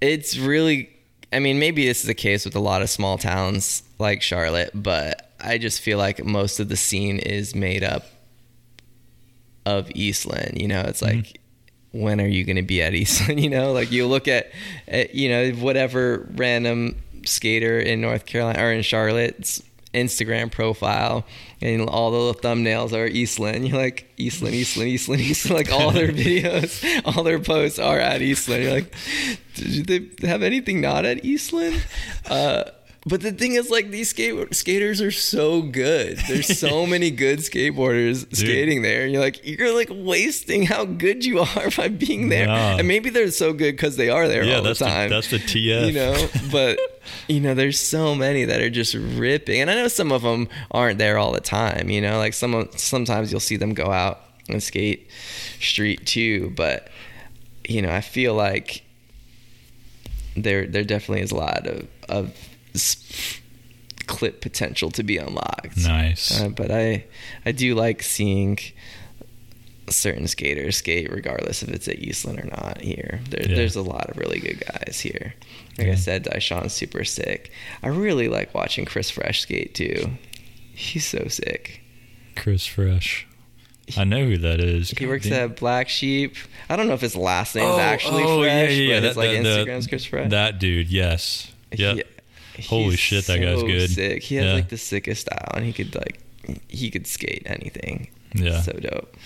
it's really. I mean, maybe this is the case with a lot of small towns like Charlotte, but I just feel like most of the scene is made up of Eastland. You know, it's like, when are you going to be at Eastland? (laughs) You know, like you look at, at, you know, whatever random skater in North Carolina or in Charlotte's Instagram profile, and all the little thumbnails are Eastland. You're like Eastland, Eastland, Eastland, Eastland. Like all their (laughs) videos, all their posts are at Eastland. You're like, did they have anything not at Eastland? Uh, but the thing is, like these skate- skaters are so good. There's so (laughs) many good skateboarders skating there. and You're like, you're like wasting how good you are (laughs) by being there. Nah. And maybe they're so good because they are there yeah, all the that's the, time. that's the TF. you know, (laughs) but you know, there's so many that are just ripping, and I know some of them aren't there all the time. You know, like some of- sometimes you'll see them go out and skate street too, but you know, I feel like there there definitely is a lot of of clip potential to be unlocked. nice. Uh, but I I do like seeing certain skaters skate regardless if it's at Eastland or not here. There, Yeah. There's a lot of really good guys here. Like I said, Daishan's super sick. I really like watching Chris Fresh skate too. He's so sick. Chris Fresh. I know who that is. He works damn. at Black Sheep. I don't know if his last name is Oh, actually oh, Fresh, yeah, yeah, but that- his like that- that- Instagram's Chris Fresh. That dude, yes. Yep. He- Holy shit, that guy's good. Sick. He has Yeah. like the sickest style, and he could like he could skate anything. Yeah. so dope.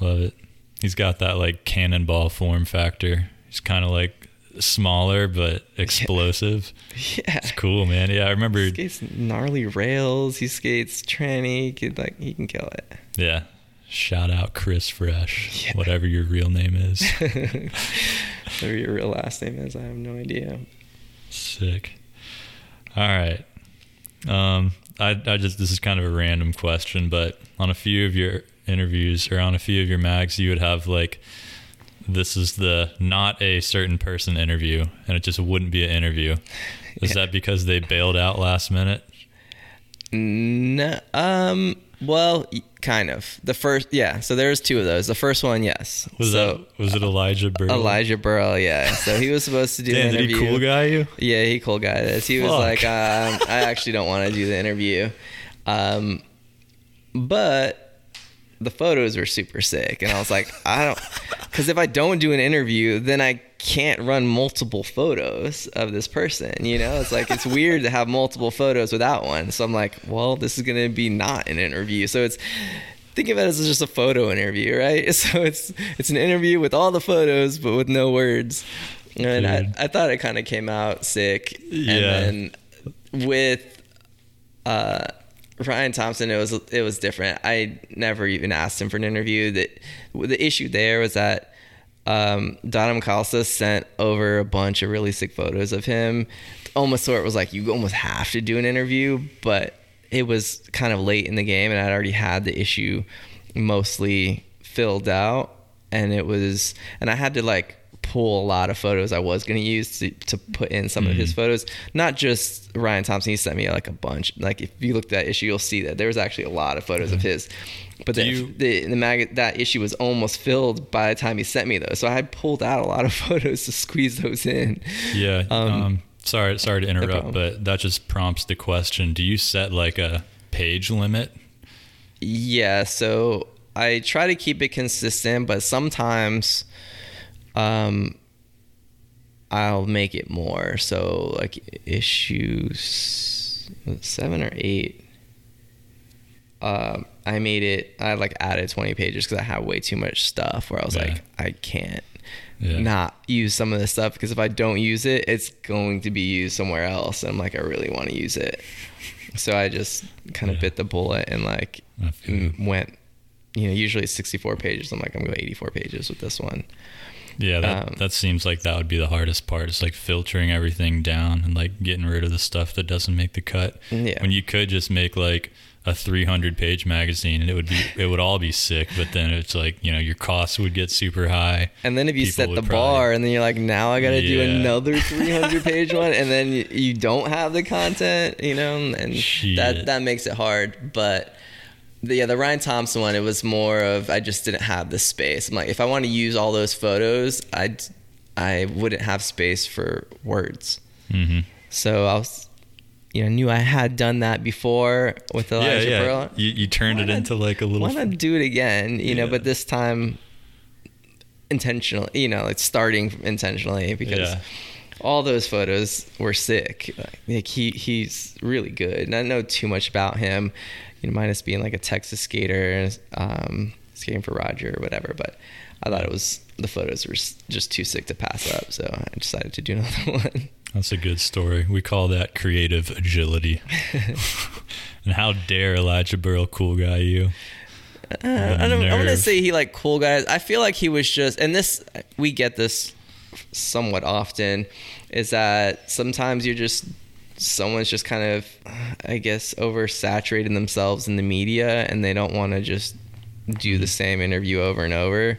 Love it. He's got that like cannonball form factor. He's kind of like smaller but (laughs) explosive. Yeah, It's cool, man. Yeah, I remember. He skates gnarly rails. He skates tranny. He could like he can kill it. Yeah. Shout out Chris Fresh, Yeah. whatever your real name is. (laughs) Whatever your real last name is, I have no idea. Sick. All right. Um, I, I just this is kind of a random question, but on a few of your interviews or on a few of your mags, you would have like, this is the not a certain person interview, and it just wouldn't be an interview. Is Yeah. that because they bailed out last minute? No, um, well, kind of. The first, yeah. So there's two of those. The first one, yes. Was so that was it Elijah Burrow? Elijah Berle, yeah. So he was supposed to do Damn, the did interview. he cool guy you? Yeah, he cool guy this. He was like, um, I actually don't want to do the interview. Um, but the photos were super sick. And I was like, I don't, because if I don't do an interview, then I can't run multiple photos of this person. You know, it's like, it's weird to have multiple photos without one. So I'm like, well, this is going to be not an interview. So it's, think of it as just a photo interview, right? (laughs) So it's it's an interview with all the photos but with no words. And I, I thought it kind of came out sick. Yeah. And then with uh, Ryan Thompson, it was it was different. I never even asked him for an interview. That the issue there was that um, Donham Kalsa sent over a bunch of really sick photos of him. Almost so it was like you almost have to do an interview, but it was kind of late in the game, and I'd already had the issue mostly filled out, and it was, and I had to like pull a lot of photos I was going to use to, to put in some of his Mhm. photos. Not just Ryan Thompson. He sent me like a bunch. Like if you look at that issue, you'll see that there was actually a lot of photos of his. But the, you- the the mag that issue was almost filled by the time he sent me those. So I pulled out a lot of (laughs) photos to squeeze those in. Yeah. Um, Um, sorry, sorry to interrupt, problem. but that just prompts the question: Do you set like a page limit? Yeah, so I try to keep it consistent, but sometimes um I'll make it more. So like issues seven or eight. Um, I made it. I like added twenty pages because I have way too much stuff. Where I was Yeah. like, I can't Yeah. not use some of this stuff because if I don't use it, it's going to be used somewhere else. And I'm like, I really want to use it. So I just kind of Yeah. bit the bullet and like I feel you. m- went. You know, usually it's 64 pages. I'm like, I'm going 84 pages with this one. Yeah, that, Um, that seems like that would be the hardest part. It's like filtering everything down and like getting rid of the stuff that doesn't make the cut. Yeah. When you could just make like a 300 page magazine and it would be it would all be sick, but then it's like you know your costs would get super high. And then if you set the probably- bar, and then you're like, now I got to do another (laughs) 300 page one, and then you, you don't have the content, you know, and Shit. that that makes it hard. But the, yeah, the Ryan Thompson one, it was more of I just didn't have the space. I'm like, if I want to use all those photos, I I wouldn't have space for words. hmm So I was, you know, knew I had done that before with Yeah, Elijah yeah. Berle. You, you turned Why it not- into like a little. Why not do it again? You know, but this time intentionally. You know, like starting intentionally because Yeah. all those photos were sick. Like he he's really good, and I know too much about him. You know, minus being like a Texas skater, um, skating for Roger or whatever. But I thought it was the photos were just too sick to pass up, so I decided to do another (laughs) one. That's a good story. We call that creative agility. (laughs) (laughs) and how dare Elijah Berle cool guy you? Uh, I don't. I want to say he like cool guys. I feel like he was just, and this we get this somewhat often, is that sometimes you're just someone's just kind of, I guess, oversaturating themselves in the media, and they don't want to just do the same interview over and over.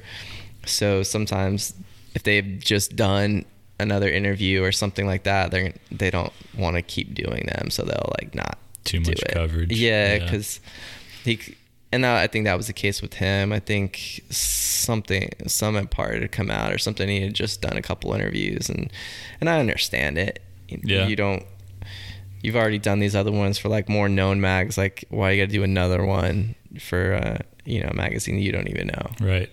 So sometimes, if they've just done another interview or something like that, they they don't want to keep doing them, so they'll like not Too much it. coverage. Yeah, Yeah. because he and I I think that was the case with him. I think something some part had come out or something. He had just done a couple interviews and and I understand it. You- Yeah. you don't. You've already done these other ones for like more known mags. Like why you got to do another one for uh, you know a magazine you don't even know. Right.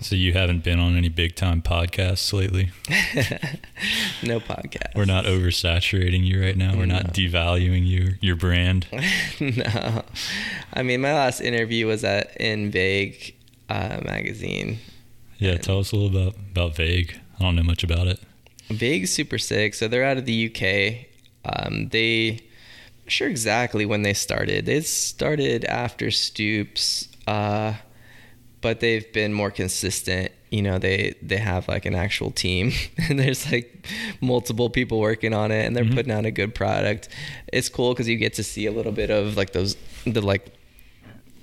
So you haven't been on any big time podcasts lately? (laughs) no podcast. We're not oversaturating you right now. We're not devaluing you, your brand. (laughs) no, I mean my last interview was at in Vague uh, magazine. Yeah, tell us a little about about Vague. I don't know much about it. Vague's super sick. So they're out of the UK. Um, they, I'm sure exactly when they started. They started after Stoops, uh, but they've been more consistent. You know, they they have like an actual team, (laughs) and there's like multiple people working on it, and they're Mhm. putting out a good product. It's cool because you get to see a little bit of like those the like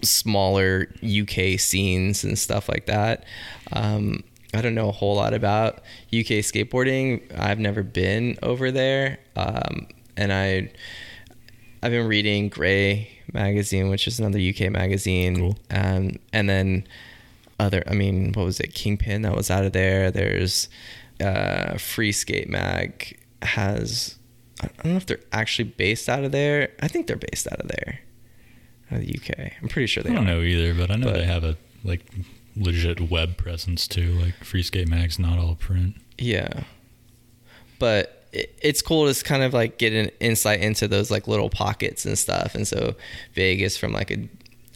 smaller UK scenes and stuff like that. Um, I don't know a whole lot about UK skateboarding. I've never been over there, um, and I I've been reading Grey magazine, which is another UK magazine, Cool. um, and then other. I mean, what was it? Kingpin that was out of there. There's uh, Free Skate Mag has. I don't know if they're actually based out of there. I think they're based out of there, out of the UK. I'm pretty sure they I don't are. know either, but I know But- they have a like legit web presence too. Like Free Skate Mag's not all print. Yeah. But it, it's cool to kind of like get an insight into those like little pockets and stuff. And so Vague's from like a,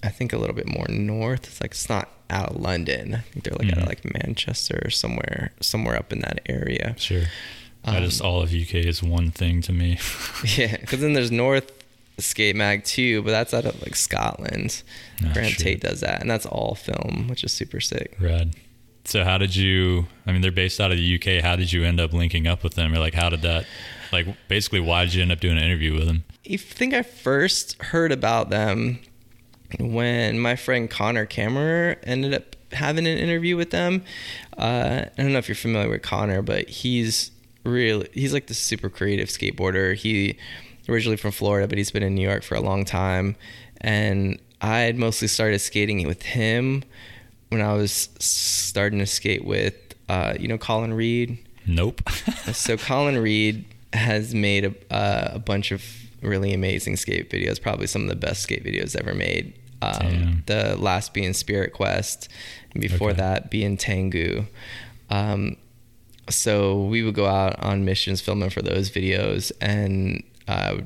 I think a little bit more north. It's like it's not out of London. I think they're like out Mhm. of like Manchester or somewhere, somewhere up in that area. Sure. I Um, just all of UK is one thing to me. (laughs) Yeah, because then there's North Skate Mag too, but that's out of like Scotland. Ah, Grant. Tate does that, and that's all film, which is super sick. Rad. So how did you? I mean, they're based out of the UK. How did you end up linking up with them, or like how did that? Like basically, why did you end up doing an interview with them? I think I first heard about them when my friend Connor Kammerer ended up having an interview with them. Uh, I don't know if you're familiar with Connor, but he's really he's like the super creative skateboarder. He originally from Florida, but he's been in New York for a long time. And I had mostly started skating with him when I was starting to skate with, uh, you know, Colin Read. Nope. (laughs) so Colin Read has made a, uh, a bunch of really amazing skate videos, probably some of the best skate videos ever made. Um, the last being Spirit Quest, and before okay. that being Tengu. Um, so we would go out on missions filming for those videos, and uh,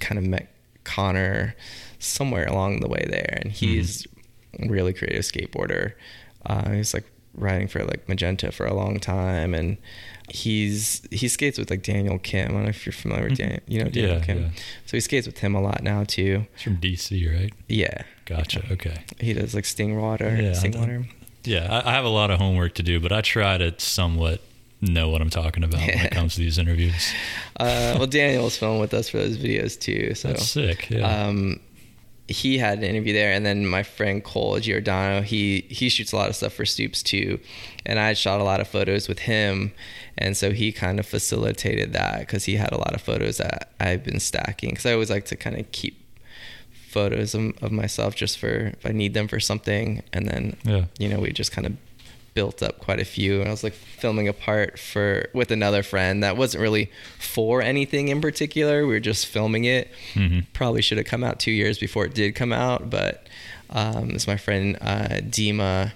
kind of met Connor somewhere along the way there, and he's mm-hmm. really creative skateboarder. Uh, he's like riding for like Magenta for a long time, and he's he skates with like Daniel Kim. I don't know if you're familiar with mm-hmm. Daniel, you know Daniel yeah, Kim. Yeah. So he skates with him a lot now too. He's from DC, right? Yeah. Gotcha. Okay. He does like Stingwater. Yeah. Stingwater. Yeah, I, I have a lot of homework to do, but I try to somewhat know what I'm talking about when it (laughs) comes to these interviews. uh, well, Daniel's filming with us for those videos too. So that's sick. Yeah. Um, he had an interview there, and then my friend Cole Giordano, he he shoots a lot of stuff for Stoops too, and I shot a lot of photos with him, and so he kind of facilitated that because he had a lot of photos that I've been stacking because I always like to kind of keep photos of, of, myself just for if I need them for something, and then yeah. you know we just kind of built up quite a few. And I was like filming a part for with another friend that wasn't really for anything in particular. We were just filming it. Mm-hmm. probably should have come out two years before it did come out but um, it's my friend uh, Dima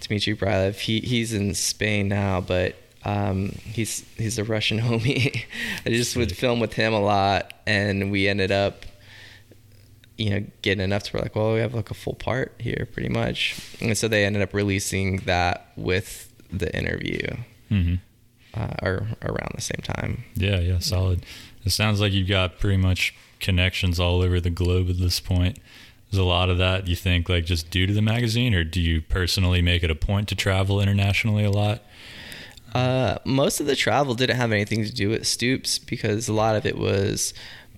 Dmitry Brylev he, he's in Spain now but um, he's he's a Russian (laughs) homie. I just would film with him a lot and we ended up you know, getting enough to where like, well, we have like a full part here pretty much. And so they ended up releasing that with the interview mm-hmm. uh, or around the same time. Yeah, yeah, solid. It sounds like you've got pretty much connections all over the globe at this point. Is a lot of that, you think, like just due to the magazine, or do you personally make it a point to travel internationally a lot? Uh, most of the travel didn't have anything to do with Stoops because a lot of it was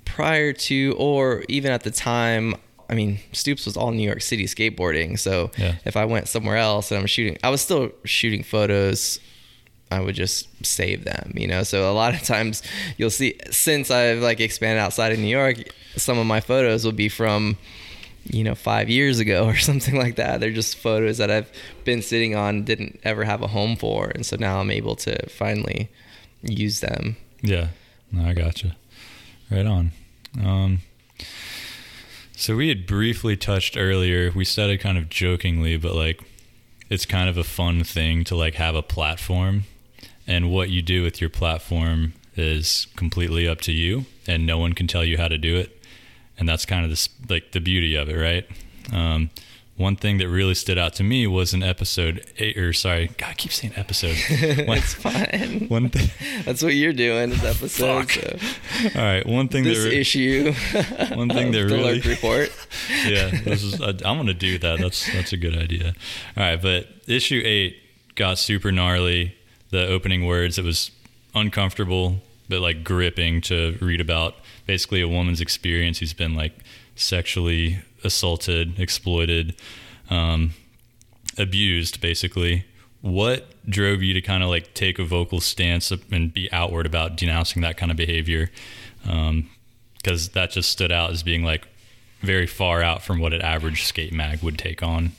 prior to or even at the time I mean, Stoops was all New York City skateboarding. So yeah. if I went somewhere else and I'm shooting, I was still shooting photos. I would just save them, you know. So a lot of times you'll see since I've like expanded outside of New York, some of my photos will be from, you know, five years ago or (laughs) something like that. They're just photos that I've been sitting on, didn't ever have a home for, and so now I'm able to finally use them. Yeah, no, I gotcha. Right on. Um, so we had briefly touched earlier. We said it kind of jokingly, but like it's kind of a fun thing to like have a platform, and what you do with your platform is completely up to you, and no one can tell you how to do it. And that's kind of the like the beauty of it, right? Um, one thing that really stood out to me was an episode eight or sorry, God, I keep saying episode. (laughs) One, it's fine. (laughs) One thing. That's what you're doing is episode. So. (laughs) All right. One thing this that re- issue. One thing that the really report. yeah, this is. I, I'm gonna do that. That's that's a good idea. All right, but issue eight got super gnarly. The opening words. It was uncomfortable, but like gripping to read about. Basically, a woman's experience who's been like sexually assaulted, exploited, um, abused, basically. What drove you to kind of like take a vocal stance and be outward about denouncing that kind of behavior? Because um, that just stood out as being like very far out from what an average skate mag would take on.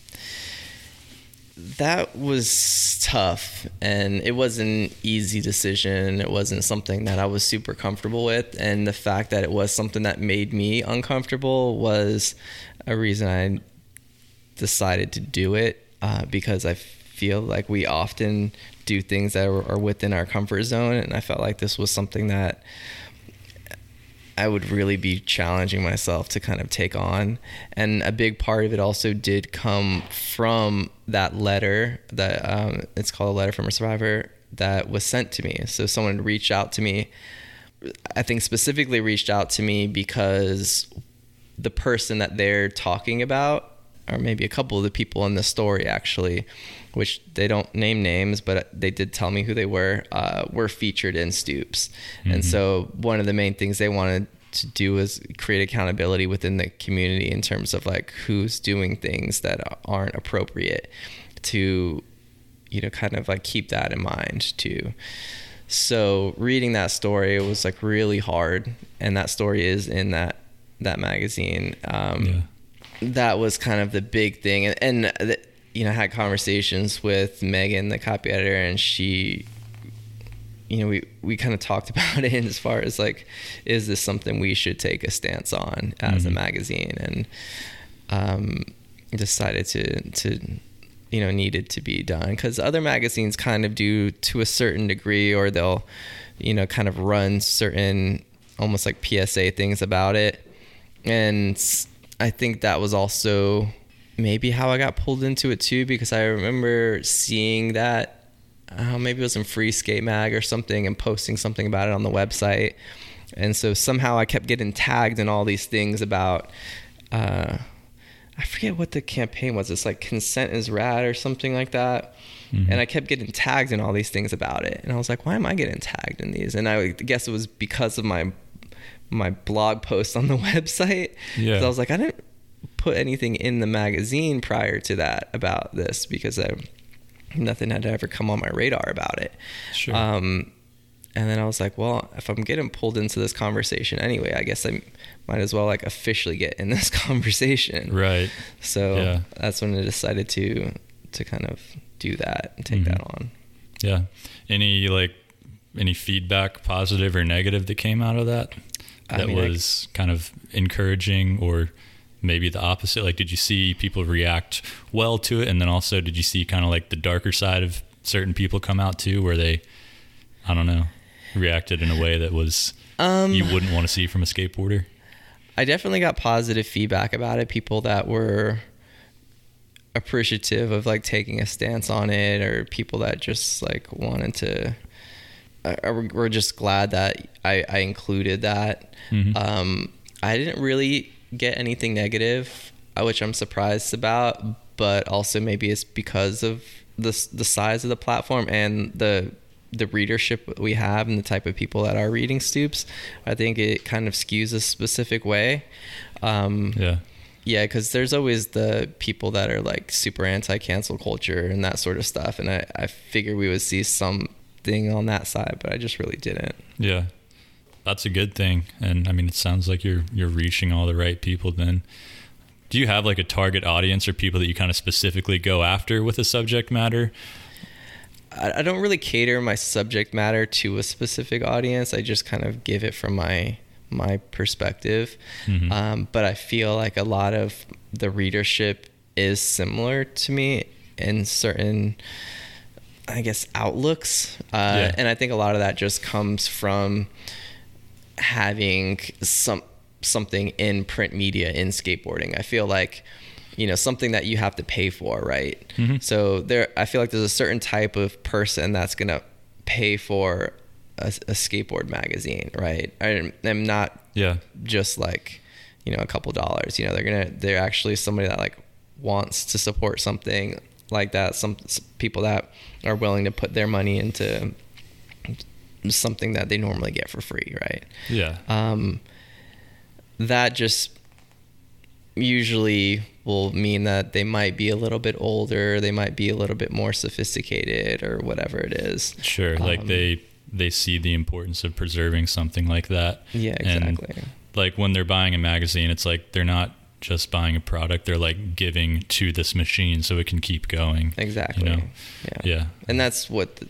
That was tough, and it wasn't an easy decision. It wasn't something that I was super comfortable with, and the fact that it was something that made me uncomfortable was a reason I decided to do it uh, because I feel like we often do things that are, are within our comfort zone, and I felt like this was something that I would really be challenging myself to kind of take on. And a big part of it also did come from that letter that um, it's called a letter from a survivor that was sent to me. So someone reached out to me. I think specifically reached out to me because the person that they're talking about, or maybe a couple of the people in the story actually, which they don't name names, but they did tell me who they were, uh, were featured in Stoops. Mm-hmm. And so one of the main things they wanted to do was create accountability within the community in terms of like who's doing things that aren't appropriate to you know kind of like keep that in mind too so reading that story was like really hard and that story is in that that magazine um, yeah. that was kind of the big thing and, and the, you know had conversations with megan the copy editor and she you know, we, we kind of talked (laughs) about it as far as like, is this something we should take a stance on as mm-hmm. a magazine? And um, decided to, to, you know, needed to be done because other magazines kind of do to a certain degree, or they'll, you know, kind of run certain almost like PSA things about it. And I think that was also maybe how I got pulled into it too, because I remember seeing that uh, maybe it was in Free Skate Mag or something, and posting something about it on the website. And so somehow I kept getting tagged in all these things about. Uh, I forget what the campaign was. It's like consent is rad or something like that. Mm-hmm. And I kept getting tagged in all these things about it. And I was like, why am I getting tagged in these? And I guess it was because of my my blog post on the (laughs) website. Yeah. I was like, I didn't put anything in the magazine prior to that about this because I nothing had ever come on my radar about it. Sure. Um, and then I was like, well, if I'm getting pulled into this conversation anyway, I guess I might as well like officially get in this (laughs) conversation. Right. So yeah. that's when I decided to to kind of do that and take mm-hmm. that on. Yeah. Any like any feedback, positive or negative, that came out of that? That I mean, was I, kind of encouraging or maybe the opposite? Like, did you see people react well to it? And then also, did you see kind of like the darker side of certain people come out too, where they, I don't know, reacted in a way that was um, you wouldn't want to see from a skateboarder? I definitely got positive feedback about it. People that were appreciative of like taking a stance on it, or people that just like wanted to. We're just glad that I, I included that. Mm-hmm. Um, I didn't really get anything negative, uh, which I'm surprised about. But also maybe it's because of the the size of the platform and the the readership we have and the type of people that are reading Stoops. I think it kind of skews a specific way. Um, yeah. Yeah, because there's always the people that are like super anti cancel culture and that sort of stuff. And I, I figured we would see something on that side, but I just really didn't. Yeah that's a good thing. And I mean, it sounds like you're you're reaching all the right people. Then, do you have like a target audience or people that you kind of specifically go after with a subject matter? I, don't really cater my subject matter to a specific audience. I just kind of give it from my my perspective. Mm-hmm. Um, but I feel like a lot of the readership is similar to me in certain I guess outlooks. Uh, yeah. and I think a lot of that just comes from having some something in print media in skateboarding. I feel like you know something that you have to pay for, right? Mm-hmm. So there, I feel like there's a certain type of person that's gonna pay for a, a skateboard magazine, right? I, am not yeah just like you know a couple dollars. You know they're gonna they're actually somebody that like wants to support something like that. Some, some people that are willing to put their money into something that they normally get for free, right? Yeah. Um, that just usually will mean that they might be a little bit older, they might be a little bit more sophisticated, or whatever it is. Sure, like um, they they see the importance of preserving something like that. Yeah, exactly. And like when they're buying a magazine, it's like they're not just buying a product; they're like giving to this machine so it can keep going. Exactly. You know? Yeah. Yeah. And that's what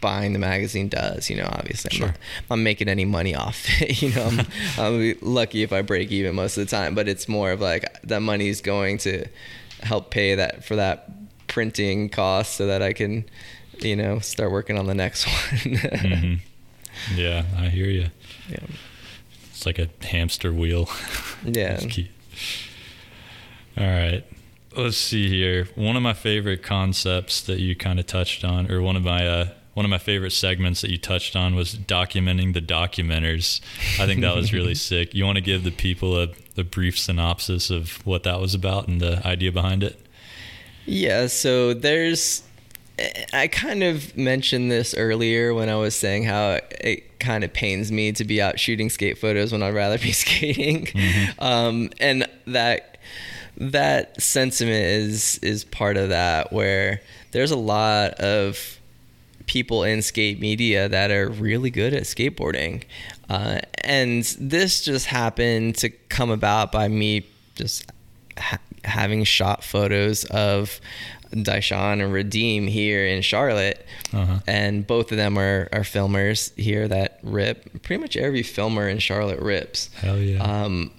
buying the magazine does. You know, obviously, sure. I'm, not, I'm making any money off (laughs) it. You know, I'm, (laughs) I'm lucky if I break even most of the time, but it's more of like that money is going to help pay that for that printing cost so that I can, you know, start working on the next (laughs) one. mm-hmm. Yeah, I hear you. Yeah. It's like a hamster wheel. Yeah. All right let's see here. One of my favorite concepts that you kind of touched on, or one of my uh, one of my favorite segments that you touched on was documenting the documenters. I think that was really (laughs) sick. You want to give the people a, a brief synopsis of what that was about and the idea behind it? Yeah, so there's I kind of mentioned this earlier when I was saying how it kind of pains me to be out shooting skate photos when I'd rather be (laughs) skating, Mm-hmm. um, and that that sentiment is is part of that where there's a lot of people in skate media that are really good at skateboarding. Uh, and this just happened to come about by me just ha- having shot photos of Daishan and Redeem here in Charlotte. Uh-huh. And both of them are, are filmers here that rip. Pretty much every filmer in Charlotte rips. Hell yeah. Um,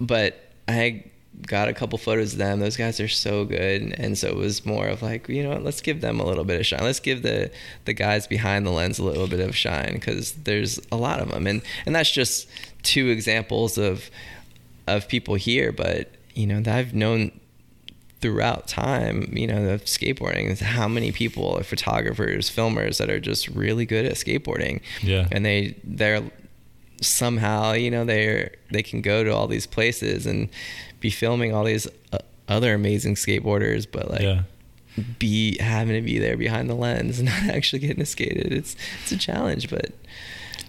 but I got a couple photos of them. Those guys are so good, and so it was more of like, you know, let's give them a little bit of shine. Let's give the the guys behind the lens a little bit of shine because there's a lot of them, and and that's just two examples of of people here. But you know, that I've known throughout time, you know, of skateboarding is how many people are photographers, filmers that are just really good at skateboarding. Yeah. And they they're somehow, you know, they're they can go to all these places and be filming all these uh, other amazing skateboarders, but like yeah. be having to be there behind the lens and (laughs) not actually getting to skate it. It's it's a challenge, but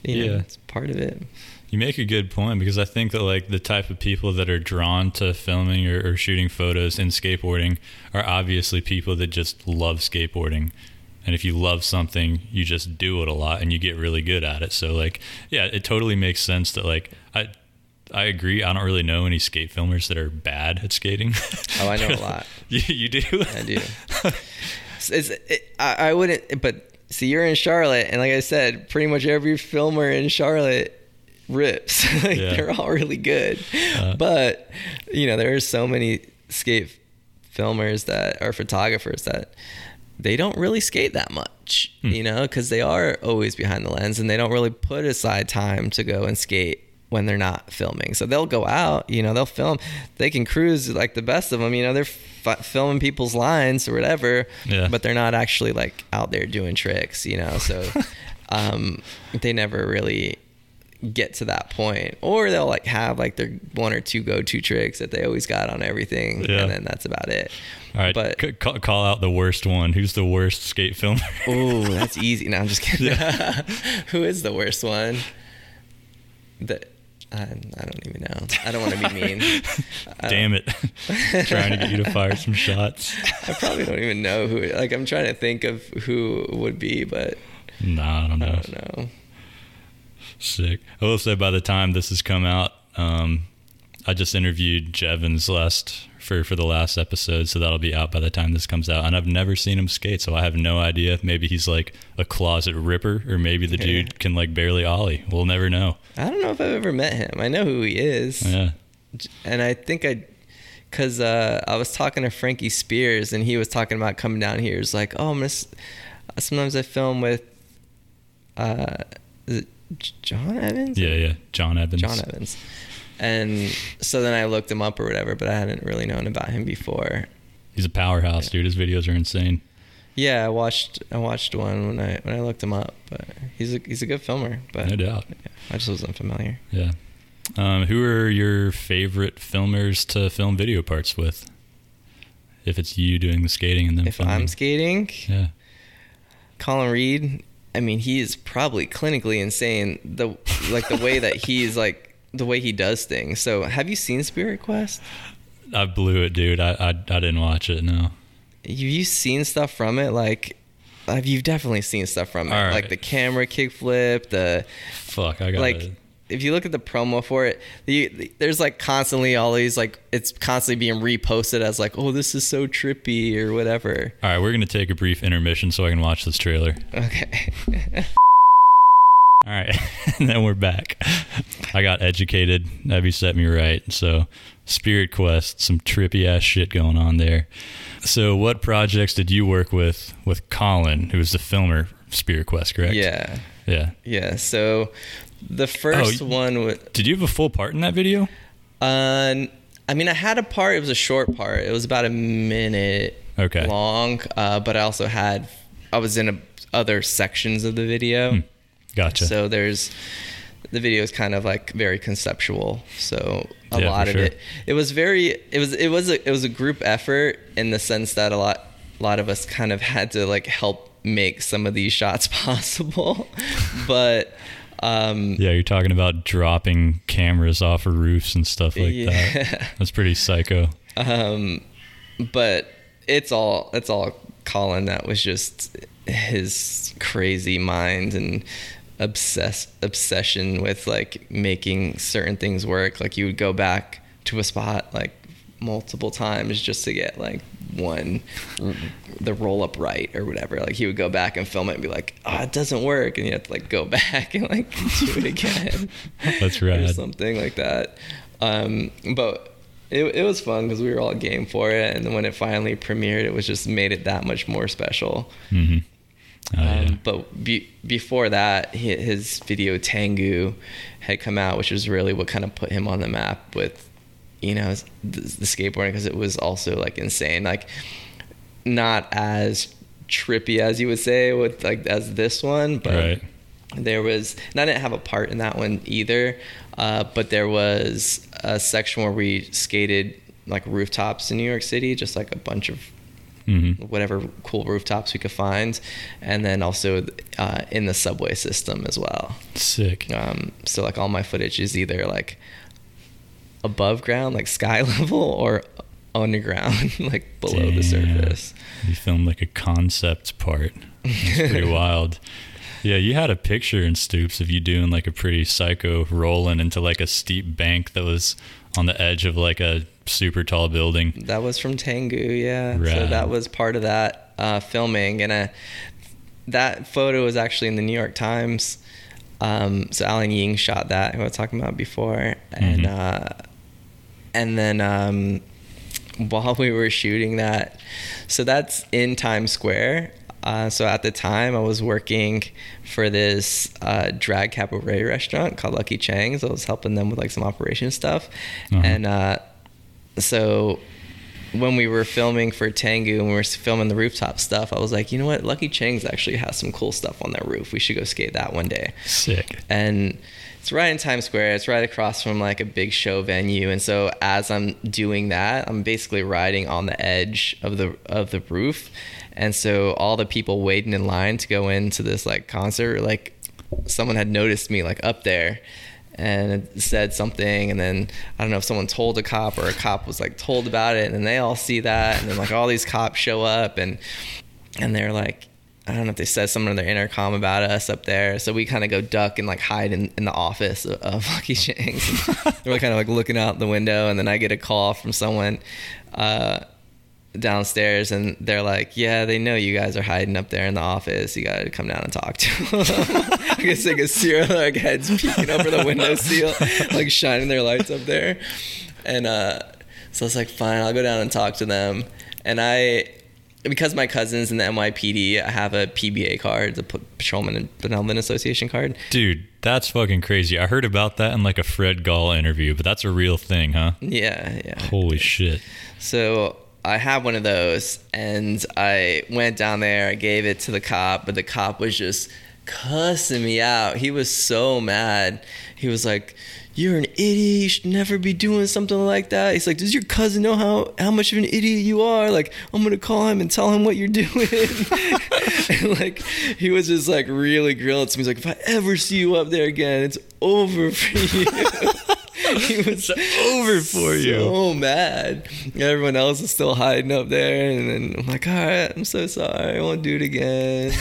you know, Yeah. it's part of it. You make a good point because I think that like the type of people that are drawn to filming or, or shooting photos in skateboarding are obviously people that just love skateboarding. And if you love something, you just do it a lot and you get really good at it. So like, yeah, it totally makes sense that like I I agree. I don't really know any skate filmers that are bad at skating. Oh, I know a (laughs) lot. you, you do? I do. It's, it's- it, I, I wouldn't, but see, you're in Charlotte, and like I said, pretty much every filmer in Charlotte rips. (laughs) like, Yeah. They're all really good, Uh. but you know there are so many skate filmers that are photographers that they don't really skate that much, Hmm. you know, because they are always behind the lens and they don't really put aside time to go and skate when they're not filming. So they'll go out, you know, they'll film. They can cruise like the best of them, you know, they're f- filming people's lines or whatever, Yeah. but they're not actually like out there doing tricks, you know. So (laughs) um, they never really get to that point or they'll like have like their one or two go-to tricks that they always got on everything Yeah. and then that's about it All right. but c- call, out the worst one. Who's the worst skate filmer? (laughs) Oh, that's easy. No, I'm just kidding. (laughs) Who is the worst one? The, I, I don't even know. I don't want to be (laughs) mean. Damn it. Trying to get you to fire some shots. I probably don't even know who. Like, I'm trying to think of who would be, but Nah, I don't know. I don't know. Sick. I will say by the time this has come out, um, I just interviewed Jevons last for for the last episode, so that'll be out by the time this comes out. And I've never seen him skate, so I have no idea. Maybe he's like a closet ripper, or maybe the Yeah. dude can like barely ollie. We'll never know. I don't know if I've ever met him. I know who he is, Yeah. and I think I, cause uh, I was talking to Frankie Spears, and he was talking about coming down here. He's like, oh, I'm gonna. Sometimes I film with, uh, is it J- John Evans? Yeah, yeah. John Evans. John Evans. And so then I looked him up or whatever, but I hadn't really known about him before. He's a powerhouse, dude. His videos are insane. Yeah, I watched I watched one when I when I looked him up, but he's a he's a good filmer. But No doubt. yeah, I just wasn't familiar. Yeah. Um, who are your favorite filmers to film video parts with? If it's you doing the skating and then If filming. I'm skating, yeah. Colin Read, I mean, he is probably clinically insane. The like the way that he's like the way he does things. So, have you seen Spirit Quest? I blew it, dude. I I, I didn't watch it. No. Have you seen stuff from it? Like, have you definitely seen stuff from it? Right. Like the camera kickflip, the Fuck. I got like if you look at the promo for it the, the- there's like constantly all these like it's constantly being reposted as like oh this is so trippy or whatever All right, we're gonna take a brief intermission so I can watch this trailer. okay (laughs) All right, (laughs) and then we're back. I got educated. Eby set me right. So, Spirit Quest, some trippy ass shit going on there. So, what projects did you work with with Colin, who was the filmer Spirit Quest, correct? yeah Yeah. yeah so the first Oh, one was Did you have a full part in that video? uh, i mean i had a part it was a short part it was about a minute Okay. long uh, but i also had i was in a, other sections of the video Hmm. Gotcha. So there's the video is kind of like very conceptual. So a Yeah, lot of sure. it, it was very, it was, it was a, it was a group effort in the sense that a lot, a lot of us kind of had to like help make some of these shots (laughs) possible. but um, Yeah, you're talking about dropping cameras off of roofs and stuff like Yeah. that. (laughs) That's pretty psycho. um, but it's all it's all Colin. That was just his crazy mind and obsess obsession with like making certain things work. Like you would go back to a spot like multiple times just to get like one the roll up right or whatever. Like he would go back and film it and be like, "Oh, it doesn't work," and you have to like go (laughs) back and like do it again. That's right. or something like that. Um, but it, it was fun because we were all game for it, and then when it finally premiered, it was just made it that much more special. hmm Oh, yeah. Um, but be, before that, hi- his video Tengu had come out, which was really what kind of put him on the map with, you know, the, the skateboarding because it was also like insane, like not as trippy as you would say with like as this one, but right. there was and i didn't have a part in that one either uh, but there was a section where we skated like rooftops in new york city just like a bunch of hmm whatever cool rooftops we could find and then also uh, in the subway system as well Sick. um, so like all my footage is either like above ground like sky (laughs) level or underground (laughs) like below the surface You filmed like a concept part. That's pretty (laughs) wild. Yeah, you had a picture in Stoops of you doing like a pretty psycho rolling into like a steep bank that was on the edge of like a super tall building. That was from Tengu, yeah. So that was part of that uh, filming, and uh, that photo was actually in the New York Times. Um, so Allen Ying shot that, who I was talking about before, and Mhm. uh, and then um, while we were shooting that, so that's in Times Square. Uh, so at the time, I was working for this uh, drag cabaret restaurant called Lucky Cheng's. I was helping them with like some operation stuff, Uh-huh. and uh, so when we were filming for Tengu and we were filming the rooftop stuff, I was like, you know what, Lucky Cheng's actually has some cool stuff on their roof. We should go skate that one day Sick. and it's right in Times Square. It's right across from like a big show venue. And so as I'm doing that, I'm basically riding on the edge of the of the roof. And so all the people waiting in line to go into this like concert, like someone had noticed me like up there and said something and then I don't know if someone told a cop or a cop was like told about it and they all see that and then like all these cops show up and and they're like I don't know if they said something on their intercom about us up there. So we kind of go duck and like hide in, in the office of, of (laughs) Lucky Cheng's. (laughs) We're kind of like looking out the window, and then I get a call from someone uh, downstairs, and they're like, "Yeah, they know you guys are hiding up there in the office. You got to come down and talk to them." (laughs) I guess like a serial like heads peeking over the window seal, like shining their lights up there, and uh, so I was like, "Fine, I'll go down and talk to them." And I because my cousin's in the NYPD, I have a PBA card, the Patrolman and Benevolent Association card. Dude, that's fucking crazy. I heard about that in like a Fred Gall interview, but that's a real thing, huh? Yeah, yeah. Holy shit. So I have one of those, and I went down there. I gave it to the cop, but the cop was just cussing me out. He was so mad. He was like, "You're an idiot. You should never be doing something like that." He's like, "Does your cousin know how how much of an idiot you are? Like, I'm gonna call him and tell him what you're doing." (laughs) (laughs) and like, he was just like really grilling to me. He's like, "If I ever see you up there again, it's over for you." (laughs) he was over for you. So mad. Everyone else is still hiding up there, and then I'm like, all right, I'm so sorry, I won't do it again.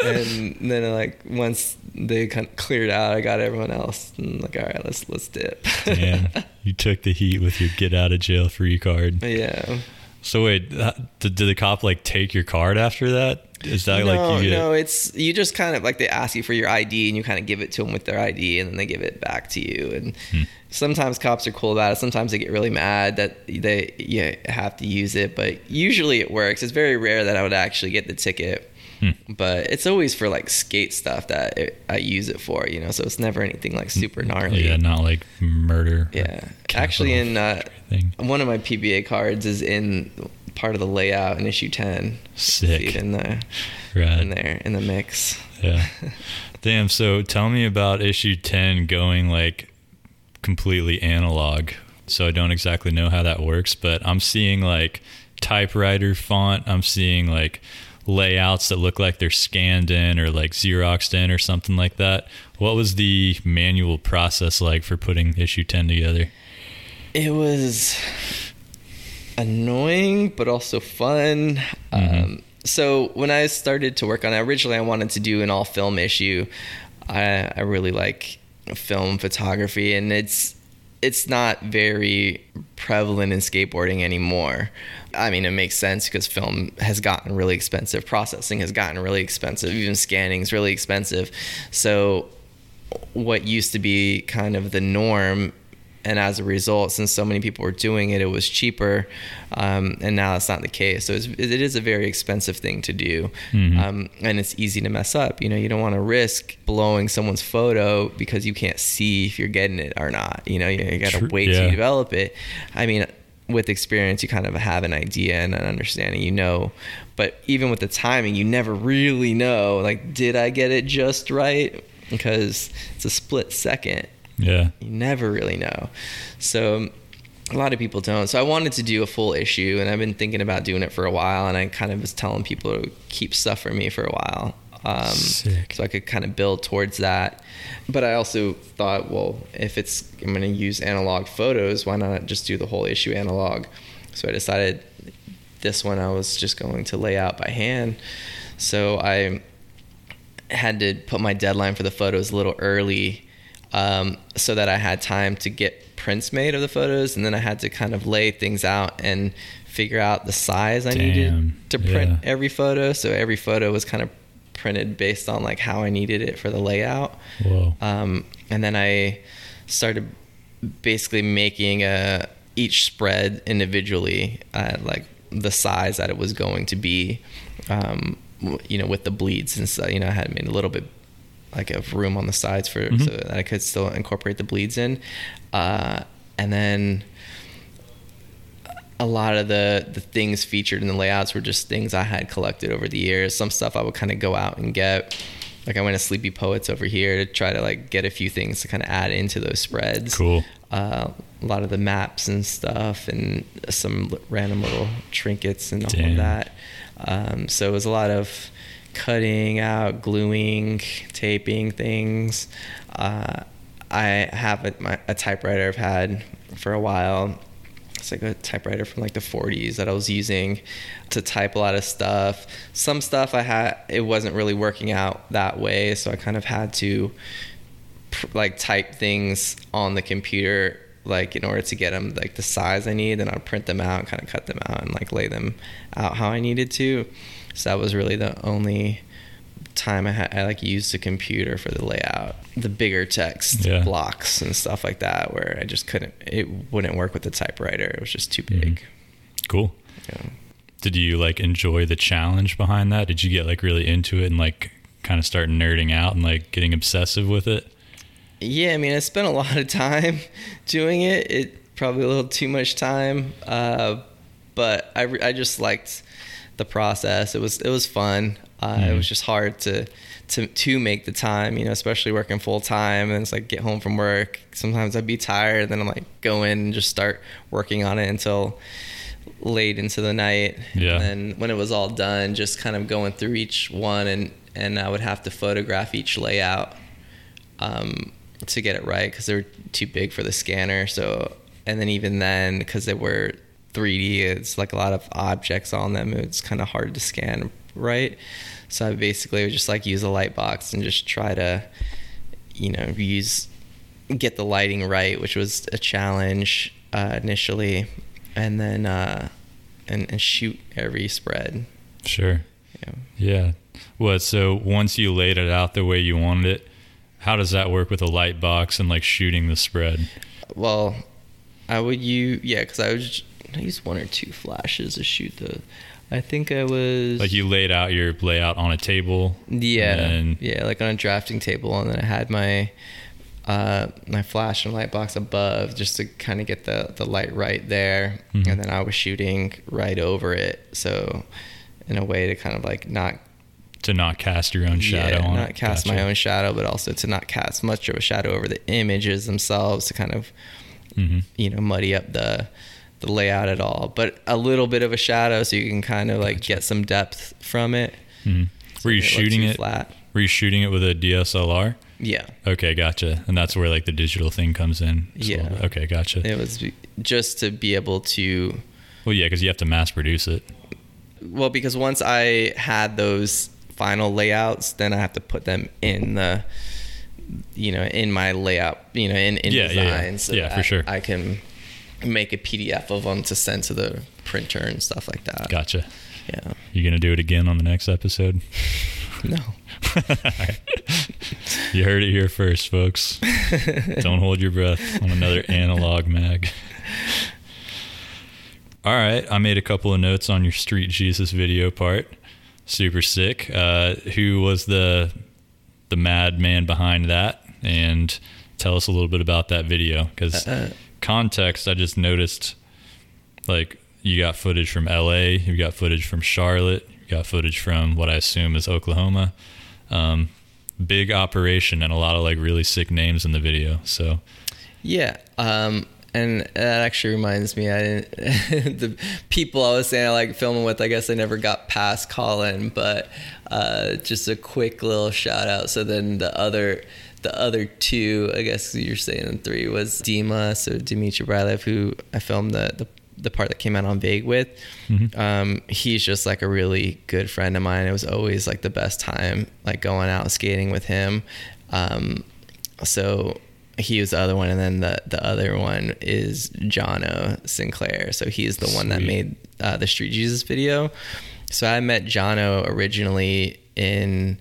and then like once they kind of cleared out, I got everyone else, and like, all right, let's let's dip. Damn. (laughs) you took the heat with your get out of jail free card. yeah. So wait, did, did the cop like take your card after that? Is that no, like you get no, it's you just kind of like they ask you for your ID and you kind of give it to them with their ID and then they give it back to you. And Hmm. sometimes cops are cool about it. Sometimes they get really mad that they you have to use it, but usually it works. It's very rare that I would actually get the ticket. Hmm. But it's always for like skate stuff that it, I use it for, you know. So it's never anything like super gnarly. Yeah, not like murder. Yeah. Actually, in uh, one of my PBA cards is in part of the layout in issue ten. Sick. See it in the Rad. in there in the mix. Yeah. Damn. So tell me about issue 10 going like completely analog. So I don't exactly know how that works, but I'm seeing like typewriter font. I'm seeing like layouts that look like they're scanned in or like Xeroxed in or something like that. What was the manual process like for putting issue 10 together? It was annoying, but also fun. Mm-hmm. Um, so when I started to work on it, originally I wanted to do an all film issue. I, I really like film photography, and it's it's not very prevalent in skateboarding anymore. I mean, it makes sense because film has gotten really expensive, processing has gotten really expensive, even scanning is really expensive. So, what used to be kind of the norm and as a result, since so many people were doing it, it was cheaper, um, and now it's not the case. So it's, it is a very expensive thing to do, Mhm. um, and it's easy to mess up. You know, you don't want to risk blowing someone's photo because you can't see if you're getting it or not. You know, you, you got to wait yeah. to develop it. I mean, with experience, you kind of have an idea and an understanding. You know, but even with the timing, you never really know. Like, did I get it just right? Because it's a split second Yeah. you never really know. So a lot of people don't. So I wanted to do a full issue, and I've been thinking about doing it for a while. And I kind of was telling people to keep stuff for me for a while, um, so I could kind of build towards that. But I also thought, well, if it's I'm going to use analog photos, why not just do the whole issue analog? So I decided this one I was just going to lay out by hand. So I had to put my deadline for the photos a little early um, so that I had time to get prints made of the photos, and then I had to kind of lay things out and figure out the size I Damn, needed to print yeah. every photo. So every photo was kind of printed based on like how I needed it for the layout. Um, and then I started basically making a each spread individually, uh, like the size that it was going to be. Um, you know, with the bleeds and stuff. You know, I had made a little bit like of room on the sides for Mhm. so that I could still incorporate the bleeds in. Uh, and then a lot of the the things featured in the layouts were just things I had collected over the years. Some stuff I would kind of go out and get. Like I went to Sleepy Poets over here to try to like get a few things to kind of add into those spreads. Cool. Uh, a lot of the maps and stuff, and some random little trinkets and all Damn. of that. Um, so it was a lot of cutting out, gluing, taping things. Uh, I have a, my, a typewriter I've had for a while. It's like a typewriter from like the 40s that I was using to type a lot of stuff. Some stuff I had it wasn't really working out that way, so I kind of had to like type things on the computer like in order to get them like the size I need. Then I'd print them out, and kind of cut them out, and like lay them out how I needed to. So that was really the only time I had I like used the computer for the layout, the bigger text Yeah. blocks and stuff like that, where I just couldn't. It wouldn't work with the typewriter. It was just too big. Cool. Yeah. Did you like enjoy the challenge behind that? Did you get like really into it and like kind of start nerding out and like getting obsessive with it? Yeah, I mean, I spent a (laughs) lot of time doing it. It probably a little too much time, uh, but I, I just liked the process. It was it was fun. Uh, It was just hard to to to make the time, you know, especially working full time. And it's like get home from work. Sometimes I'd be tired, and then I'm like go in and just start working on it until late into the night. Yeah. And then when it was all done, just kind of going through each one, and and I would have to photograph each layout um, to get it right because they were too big for the scanner. So, and then even then, because they were 3D, it's like a lot of objects on them. It's kind of hard to scan right. So I basically would just like use a light box and just try to, you know, use get the lighting right, which was a challenge uh, initially, and then uh, and, and shoot every spread. Sure. Yeah. Yeah. What? So once you laid it out the way you wanted it, how does that work with a light box and like shooting the spread? Well, I would use yeah, because I would I use one or two flashes to shoot the. I think I was Like you laid out your layout on a table. yeah and yeah like on a drafting table, and then I had my uh, my flash and light box above just to kind of get the the light right there, Mhm. and then I was shooting right over it, so in a way to kind of like not to not cast your own shadow yeah, on not it. cast my own shadow, but also to not cast much of a shadow over the images themselves to kind of Mhm. you know muddy up the the layout at all, but a little bit of a shadow so you can kind of like Gotcha. get some depth from it. Mhm. Were you It shooting it? flat? Were you shooting it with a DSLR? Yeah. Okay, gotcha. And that's where like the digital thing comes in. Yeah. Okay, gotcha. It was just to be able to Well, yeah, because you have to mass produce it. well because once I had those final layouts, then I have to put them in the you know in my layout, you know in in Yeah, yeah, design, yeah. so Yeah, for sure. I can make a PDF of them to send to the printer and stuff like that. Gotcha. Yeah. You gonna do it again on the next episode? (laughs) No. (laughs) You heard it here first, folks. (laughs) Don't hold your breath on another analog mag. All right, I made a couple of notes on your Street Jesus video part. Super sick. Uh, who was the the madman behind that? And tell us a little bit about that video, because Uh, context. I just noticed, like, you got footage from L.A., you got footage from Charlotte, you got footage from what I assume is Oklahoma. Um, big operation and a lot of like really sick names in the video. So Yeah, um, and that actually reminds me. I didn't, (laughs) the people I was saying I like filming with. I guess I never got past Colin, but uh, just a quick little shout out. So then the other, the other two, I guess you're saying three was Dima, so Dimitri Brylev, who I filmed the the, the part that came out on Vague with. Mhm. Um, he's just like a really good friend of mine. It was always like the best time, like going out skating with him. Um, so he was the other one, and then the the other one is Jono Sinclair. So he's the one that made uh, the Street Jesus video. So I met Jono originally in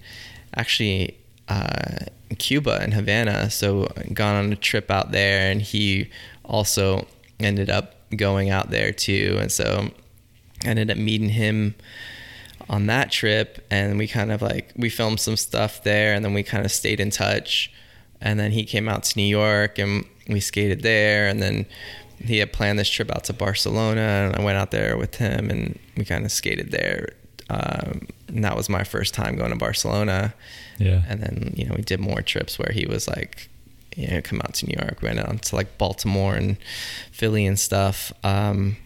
actually uh, Cuba and Havana. So gone on a trip out there, and he also ended up going out there too. And so I ended up meeting him on that trip and we kind of like we filmed some stuff there and then we kind of stayed in touch and then he came out to New York and we skated there and then he had planned this trip out to Barcelona and I went out there with him and we kind of skated there um, and that was my first time going to Barcelona. Yeah, and then you know we did more trips where he was like you know come out to New York went out to like Baltimore and Philly and stuff. Um,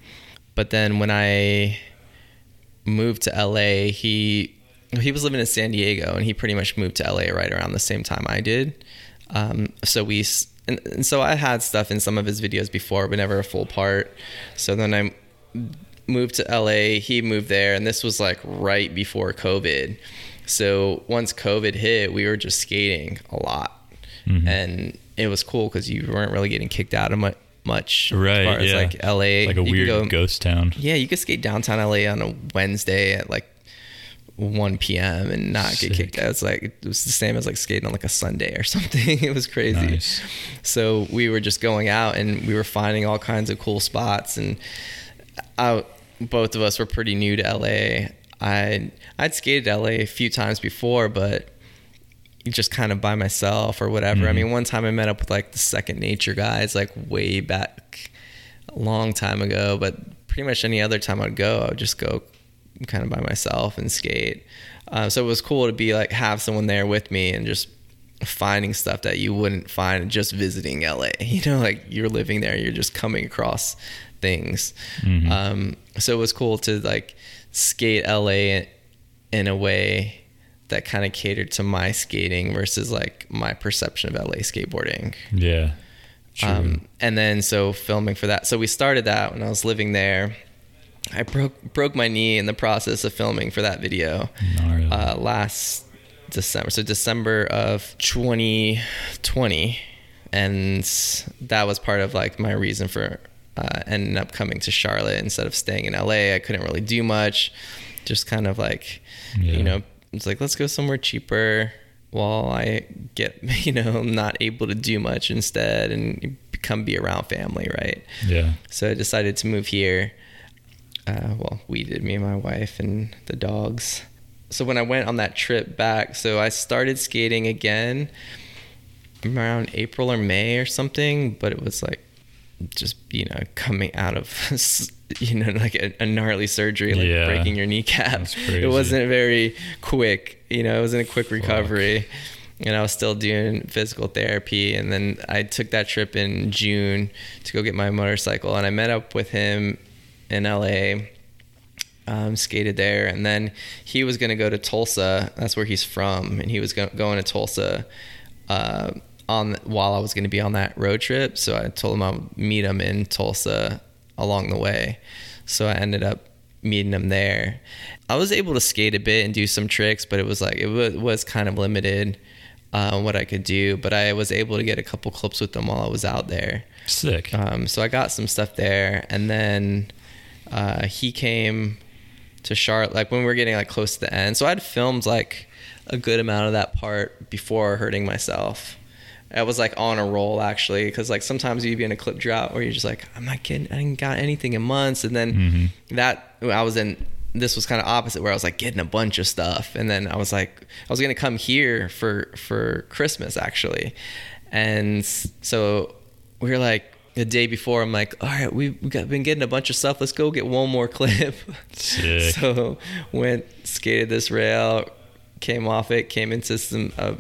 but then when I moved to LA he he was living in San Diego and he pretty much moved to LA right around the same time I did. Um, so we and, and so I had stuff in some of his videos before but never a full part. So then I moved to LA. He moved there, and this was like right before COVID. So once COVID hit, we were just skating a lot, Mhm. and it was cool because you weren't really getting kicked out of mu- much. Right, As far as yeah. like LA, like a You weird go- ghost town. Yeah, you could skate downtown LA on a Wednesday at like 1 p.m. and not Sick. get kicked out. It's like it was the same as like skating on like a Sunday or (laughs) something. it was crazy. Nice. So we were just going out and we were finding all kinds of cool spots and I, both of us were pretty new to LA. I I'd skated LA a few times before, but just kind of by myself or whatever. I Mhm. mean, one time I met up with like the Second Nature guys, like way back a long time ago. But pretty much any other time I'd go, I would just go kind of by myself and skate. Uh, so it was cool to be like have someone there with me and just finding stuff that you wouldn't find just visiting LA. (laughs) You know, like you're living there, you're just coming across things. Mhm. Um, so it was cool to like skate LA in a way that kind of catered to my skating versus like my perception of LA skateboarding. Yeah. Um, and then so filming for that. So we started that when I was living there. I broke broke my knee in the process of filming for that video Gnarly. uh, last December. So December of 2020, and that was part of like my reason for uh, ending up coming to Charlotte instead of staying in LA. I couldn't really do much, just kind of like Yeah. you know, it's like let's go somewhere cheaper while I get (laughs) you know not able to do much instead and come be around family, right? yeah. So I decided to move here. Uh, well, we did, me and my wife and the dogs. So when I went on that trip back, so I started skating again around April or May or something, but it was like just, you know, coming out of, (laughs) you know, like a, a gnarly surgery, like Yeah. breaking your kneecap. It wasn't very quick, you know, it wasn't a quick recovery. and I was still doing physical therapy. And then I took that trip in June to go get my motorcycle, and I met up with him in LA. Um, skated there, and then he was going to go to Tulsa. That's where he's from, and he was go- going to Tulsa uh, on while I was going to be on that road trip. So I told him I'll meet him in Tulsa along the way. So I ended up meeting him there. I was able to skate a bit and do some tricks, but it was like it was, was kind of limited uh, what I could do. But I was able to get a couple clips with them while I was out there. Sick. Um, so I got some stuff there, and then uh, he came to Charlotte like when we were getting like close to the end. So I'd filmed like a good amount of that part before hurting myself. I was like on a roll actually because like sometimes you'd be in a clip drought where you're just like I'm not getting I didn't got anything in months and then Mhm. that I was in this was kind of opposite where I was like getting a bunch of stuff and then I was like I was gonna come here for for Christmas actually and so we were like the day before I'm like all right we we got been getting a bunch of stuff let's go get one more (laughs) clip so went skated this rail came off it came into some uh,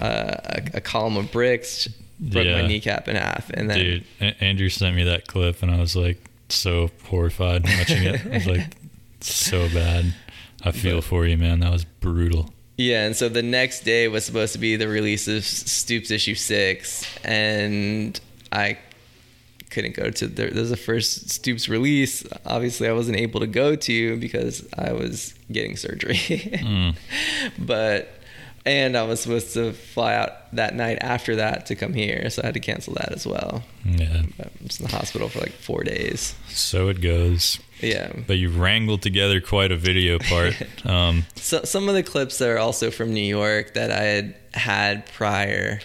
uh, a, a column of bricks broke Yeah. my kneecap in half and then Dude, A- Andrew sent me that clip, and I was like so horrified watching it. I was like, (laughs) so bad. I feel But- for you, man. That was brutal. Yeah, and so the next day was supposed to be the release of Stoops issue six, and I couldn't go to the. There was the first Stoops release. Obviously, I wasn't able to go to because I was getting surgery. Mm. (laughs) but and I was supposed to fly out that night after that to come here, so I had to cancel that as well. Yeah, I was in the hospital for like four days. so it goes. Yeah. But you wrangled together quite a video part. (laughs) Um, So, some of the clips that are also from New York that I had had prior,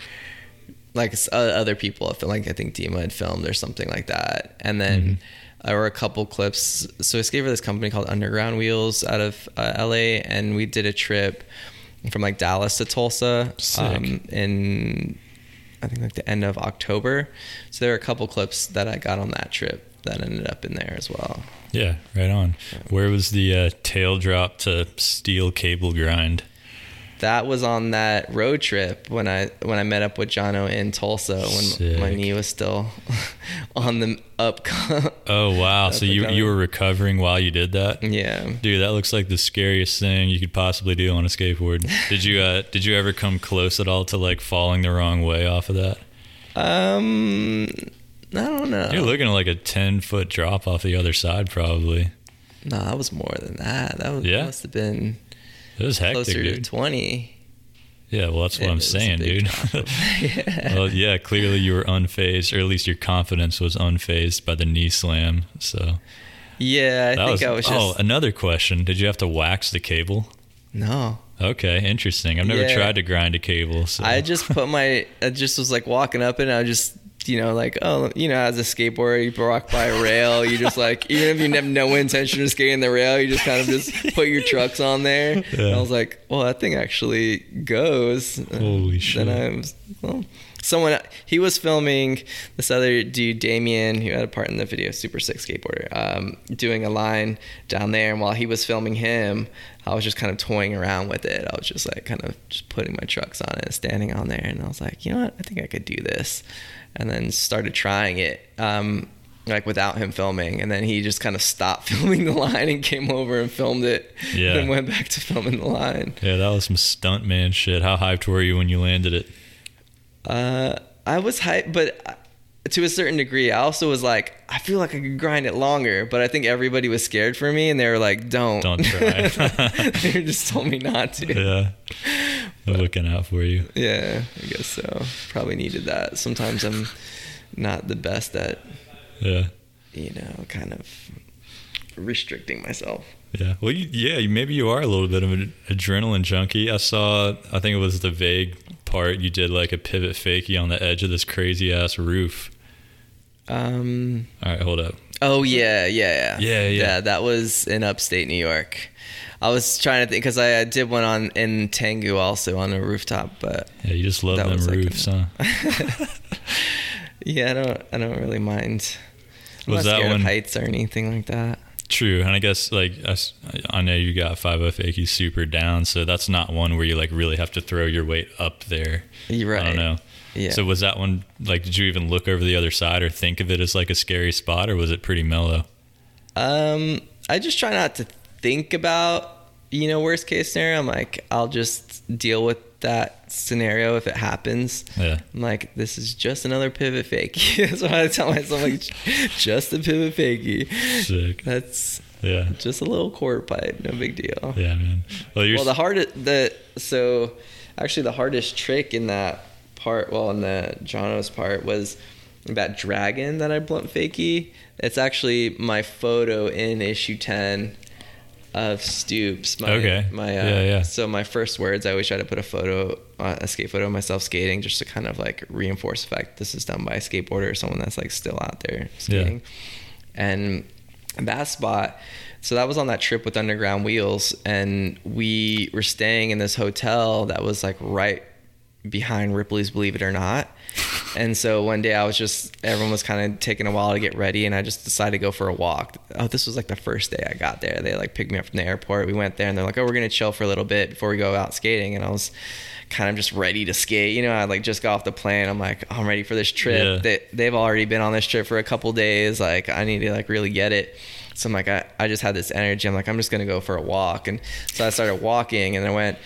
like uh, other people, have filmed, like I think Dima had filmed or something like that, and then there were a couple clips. So I skated for this company called Underground Wheels out of uh, LA, and we did a trip from like Dallas to Tulsa um, in I think like the end of October. So there were a couple clips that I got on that trip that ended up in there as well. yeah, right on. Where was the uh, tail drop to steel cable grind? That was on that road trip when I when I met up with Jono in Tulsa when my knee was still (laughs) on the up. Oh wow! (laughs) So you you were recovering while you did that? yeah. Dude, that looks like the scariest thing you could possibly do on a skateboard. (laughs) Did you uh did you ever come close at all to like falling the wrong way off of that? Um, I don't know. You're looking at like a ten foot drop off the other side, probably. no, that was more than that. That was, Yeah? must have been It was hectic, closer to dude. twenty. Yeah, well, that's what It I'm saying, dude. (laughs) yeah. well, yeah, clearly you were unfazed, or at least your confidence was unfazed by the knee slam. So yeah, I think was, I was Just... oh, just another question: Did you have to wax the cable? no. Okay, interesting. I've never Yeah. tried to grind a cable. So. I just put my, I just was like walking up and I just, you know, like, oh, you know, as a skateboarder, you walk by a rail, you just like, (laughs) even if you have no intention of skating the rail, you just kind of just put your trucks on there. And I was like, well, that thing actually goes. Holy shit. Then I was, well, someone, he was filming this other dude, Damien, who had a part in the video, Super Sick Skateboarder, um, doing a line down there. And while he was filming him, I was just kind of toying around with it. I was just like kind of just putting my trucks on it, standing on there, and I was like, you know what, I think I could do this, and then started trying it, um, like without him filming, and then he just kind of stopped (laughs) filming the line and came over and filmed it, Yeah. and went back to filming the line. yeah, that was some stuntman shit. How hyped were you when you landed it? Uh, I was hyped, but uh, to a certain degree, I also was like, I feel like I could grind it longer, but I think everybody was scared for me, and they were like, "Don't, Don't try. (laughs) they just told me not to. Yeah, they're looking out for you. Yeah, I guess so. Probably needed that. Sometimes I'm not the best at, Yeah. you know, kind of restricting myself. Yeah. Well, you, yeah, maybe you are a little bit of an adrenaline junkie. I saw, I think it was the vague part, you did like a pivot fakie on the edge of this crazy ass roof. Um. All right, hold up. Oh yeah, yeah, yeah. Yeah, yeah. that was in upstate New York. I was trying to think because I, I did one on in Tengu also on a rooftop, but Yeah, you just love them was like a- roofs, huh? (laughs) yeah, I don't I don't really mind. I'm Was not that one- of heights or anything like that. True, and I guess like I know you got five O fakie super down, so that's not one where you like really have to throw your weight up there. You're right. I don't know. Yeah. So was that one like? Did you even look over the other side or think of it as like a scary spot, or was it pretty mellow? Um, I just try not to think about you know worst case scenario. I'm like, I'll just deal with that scenario if it happens. Yeah. I'm like, this is just another pivot fakie. (laughs) That's what I tell myself. Like, just a pivot fakie. Sick. That's Yeah. just a little quarter pipe. No big deal. Yeah, man. Well, you're Well, the hardest the so actually the hardest trick in that part, well, in the Jono's part was that dragon that I blunt fakie. It's actually my photo in issue ten of Stoops. My, Okay. My uh, Yeah, yeah. So my first words, I always try to put a photo, uh, a skate photo of myself skating, just to kind of like reinforce the fact this is done by a skateboarder or someone that's like still out there skating. And that spot, so that was on that trip with Underground Wheels, and we were staying in this hotel that was like right behind Ripley's Believe It or Not. (laughs) And so one day I was just, everyone was kind of taking a while to get ready, and I just decided to go for a walk. Oh, this was like the first day I got there. They like picked me up from the airport. We went there, and they're like, oh, we're going to chill for a little bit before we go out skating. And I was kind of just ready to skate. You know, I like just got off the plane. I'm like, oh, I'm ready for this trip. Yeah. They, they've already been on this trip for a couple days. Like, I need to like really get it. So I'm like, I, I just had this energy. I'm like, I'm just going to go for a walk. And so I started walking, and I went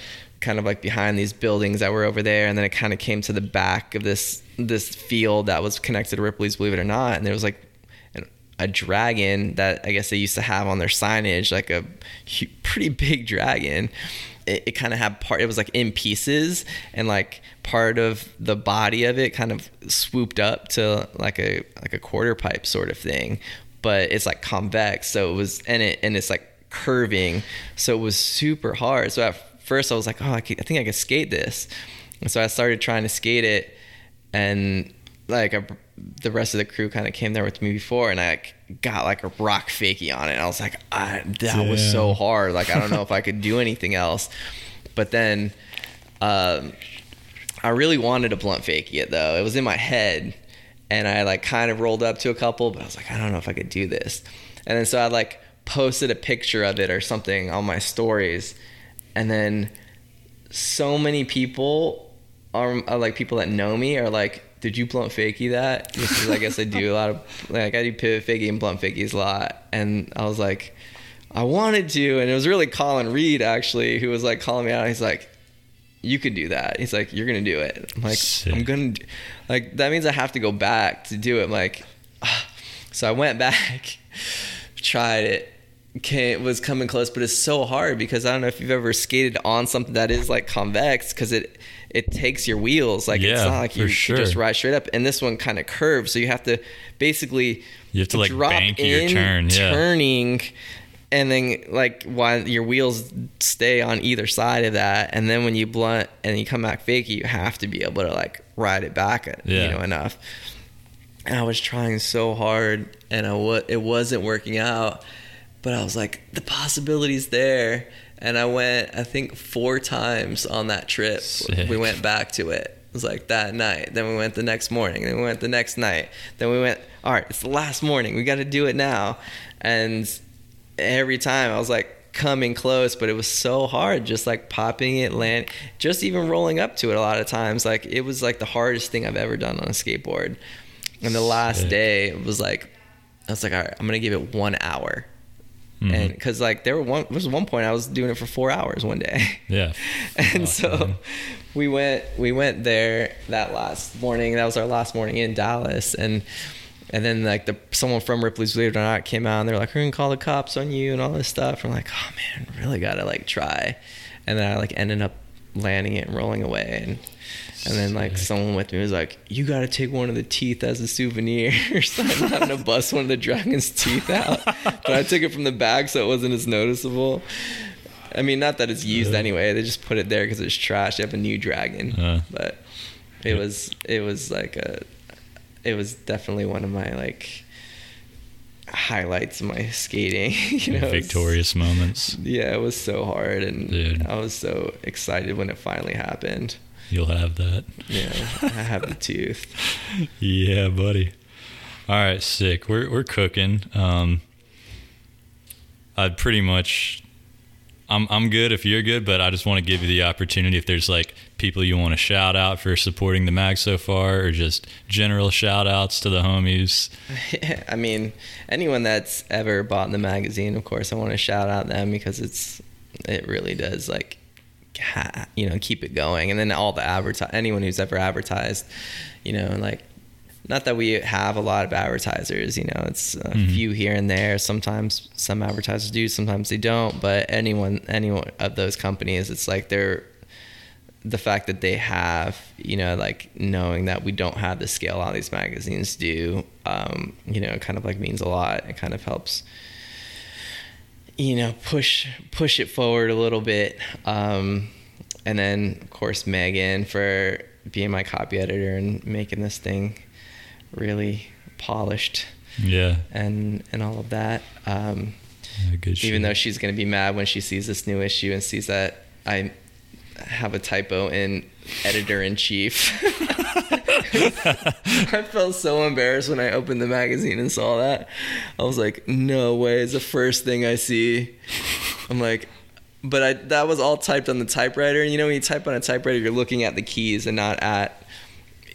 kind of like behind these buildings that were over there and then it kind of came to the back of this this field that was connected to Ripley's Believe It or Not and there was like an, a dragon that I guess they used to have on their signage like a pretty big dragon. It, it kind of had part it was like in pieces and like part of the body of it kind of swooped up to like a like a quarter pipe sort of thing but it's like convex so it was and it and it's like curving so it was super hard. So at first I was like, oh, I, could, I think I could skate this. And so I started trying to skate it, and like a, the rest of the crew kind of came there with me before, and I like, got like a rock fakie on it. And I was like, I, that was so hard. Like I don't know if I (laughs) could do anything else. But then, um, I really wanted a blunt fakie it though. It was in my head, and I like kind of rolled up to a couple, but I was like, I don't know if I could do this. And then so I like posted a picture of it or something on my stories, and then so many people are, are like people that know me are like, "Did you blunt fakie that?" Because I guess I do a lot of (laughs) like I do pivot fakie and blunt fakies a lot, and I was like, I wanted to, and it was really Colin Read actually who was like calling me out. He's like, "You could do that." He's like, "You're gonna do it." I'm like. "I'm gonna," do, like that means I have to go back to do it. I'm like, ah. so I went (laughs) back, tried it. Came, was coming close, but it's so hard because I don't know if you've ever skated on something that is like convex because it it takes your wheels like it's not like you sure. just ride straight up. And this one kind of curves, so you have to basically You have to, like, drop bank your turn, yeah. turning, and then like while your wheels stay on either side of that, and then when you blunt and you come back fakey, you have to be able to like ride it back, uh, Yeah. you know, enough. And I was trying so hard, and I wa- it wasn't working out. But I was like, the possibilities there, and I went, I think, four times on that trip. Sick. We went back to it. It was like that night. Then we went the next morning. Then we went the next night. Then we went. All right, it's the last morning. We got to do it now. And every time I was like coming close, but it was so hard. Just like popping it, land, just even rolling up to it. A lot of times, like it was like the hardest thing I've ever done on a skateboard. And the last Sick. day, it was like, I was like, all right, I'm gonna give it one hour. Mhm. And because like there were one, there was one point I was doing it for four hours one day. (laughs) yeah. (laughs) and so we went we went there that last morning that was our last morning in dallas and and then like the someone from ripley's believe it or not came out and they're like we're gonna call the cops on you and all this stuff i'm like oh man really gotta like try and then i like ended up landing it and rolling away and and then like someone with me was like you gotta take one of the teeth as a souvenir (laughs) so i'm having to bust one of the dragon's teeth out but i took it from the back so it wasn't as noticeable I mean, not that it's used anyway. They just put it there because it's trash. They have a new dragon, Uh. but it was it was like a it was definitely one of my like highlights of my skating. (laughs) you know, it was- Victorious moments. yeah, it was so hard, and Dude. I was so excited when it finally happened. You'll have that. Yeah, I have the tooth. (laughs) Yeah, buddy. All right, sick. We're we're cooking. Um, I pretty much I'm I'm good if you're good, but I just want to give you the opportunity if there's like people you want to shout out for supporting the mag so far or just general shout outs to the homies. (laughs) I mean, anyone that's ever bought the magazine, of course, I want to shout out them because it's it really does like ha- you know keep it going, and then all the advertise anyone who's ever advertised, you know, like not that we have a lot of advertisers, you know, it's a Mhm. few here and there. Sometimes some advertisers do, sometimes they don't. But anyone, anyone of those companies, it's like they're the fact that they have, you know, like knowing that we don't have the scale all these magazines do, um, you know, kind of like means a lot. It kind of helps, you know, push push it forward a little bit. Um, and then of course Megan for being my copy editor and making this thing really polished Yeah. and and all of that. Um, yeah good shit. even though she's gonna be mad when she sees this new issue and sees that I have a typo in editor in chief. (laughs) I felt so embarrassed when I opened the magazine and saw that. I was like, no way, it's the first thing I see. I'm like, but I that was all typed on the typewriter. And you know, when you type on a typewriter, you're looking at the keys and not at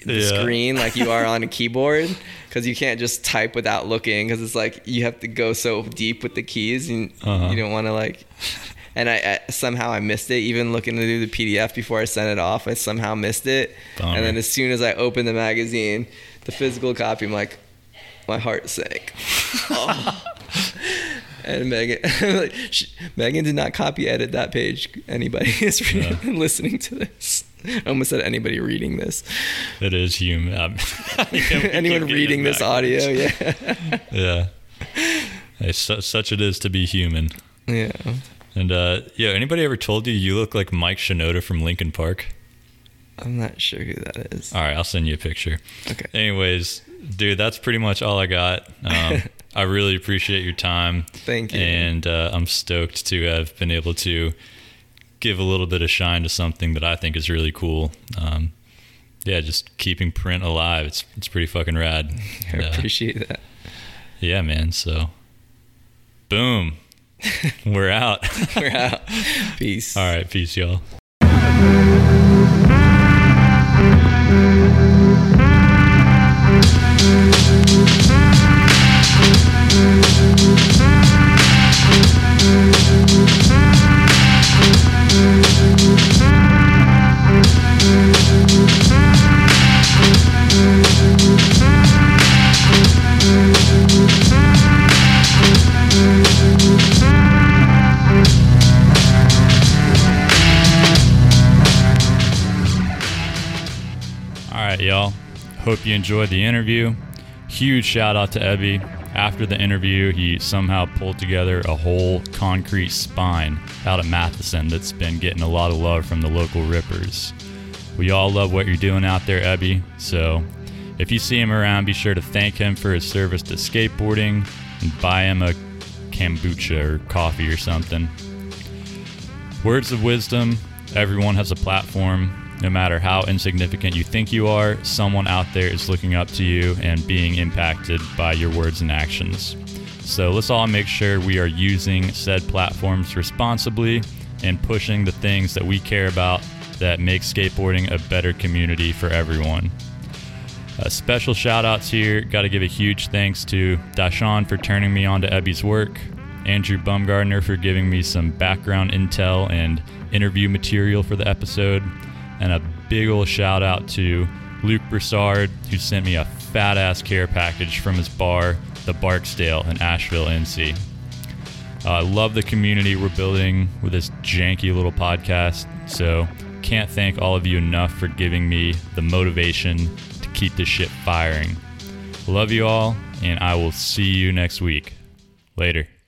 the Yeah. screen like you are on a (laughs) keyboard because you can't just type without looking because it's like you have to go so deep with the keys and Uh-huh. you don't want to like and I, I somehow I missed it even looking to do the PDF before I sent it off I somehow missed it Bummer. and then as soon as I opened the magazine the physical copy I'm like my heart sank Oh. (laughs) and Megan (laughs) like, she, Megan did not copy edit that page anybody (laughs) is reading, listening to this I almost said anybody reading this it is human. Um, yeah, anyone reading this audio yeah Yeah. Such it is to be human. yeah And uh, yeah, anybody ever told you you look like Mike Shinoda from Linkin Park? i'm not sure who that is All right, I'll send you a picture. okay Anyways, dude, that's pretty much all I got. Um, (laughs) I really appreciate your time. Thank you. And uh, I'm stoked to have been able to give a little bit of shine to something that I think is really cool. Um, yeah, just keeping print alive. It's it's pretty fucking rad. (laughs) i And, uh, appreciate that yeah, man. So, boom, we're out. (laughs) we're out (laughs) peace all right, peace, y'all. Hope you enjoyed the interview. Huge shout out to Eby. After the interview, he somehow pulled together a whole concrete spine out of Matheson that's been getting a lot of love from the local rippers. We all love what you're doing out there, Eby. So if you see him around, be sure to thank him for his service to skateboarding and buy him a kombucha or coffee or something. Words of wisdom everyone has a platform. No matter how insignificant you think you are, someone out there is looking up to you and being impacted by your words and actions. So let's all make sure we are using said platforms responsibly and pushing the things that we care about that make skateboarding a better community for everyone. Uh, special shout outs here. Got to give a huge thanks to Dashawn for turning me on to Eby's work, Andrew Bumgardner for giving me some background intel and interview material for the episode, and a big ol' shout out to Luke Broussard, who sent me a fat ass care package from his bar, the Barksdale in Asheville, NC. Uh, I love the community we're building with this janky little podcast, so can't thank all of you enough for giving me the motivation to keep this shit firing. Love you all, and I will see you next week. Later.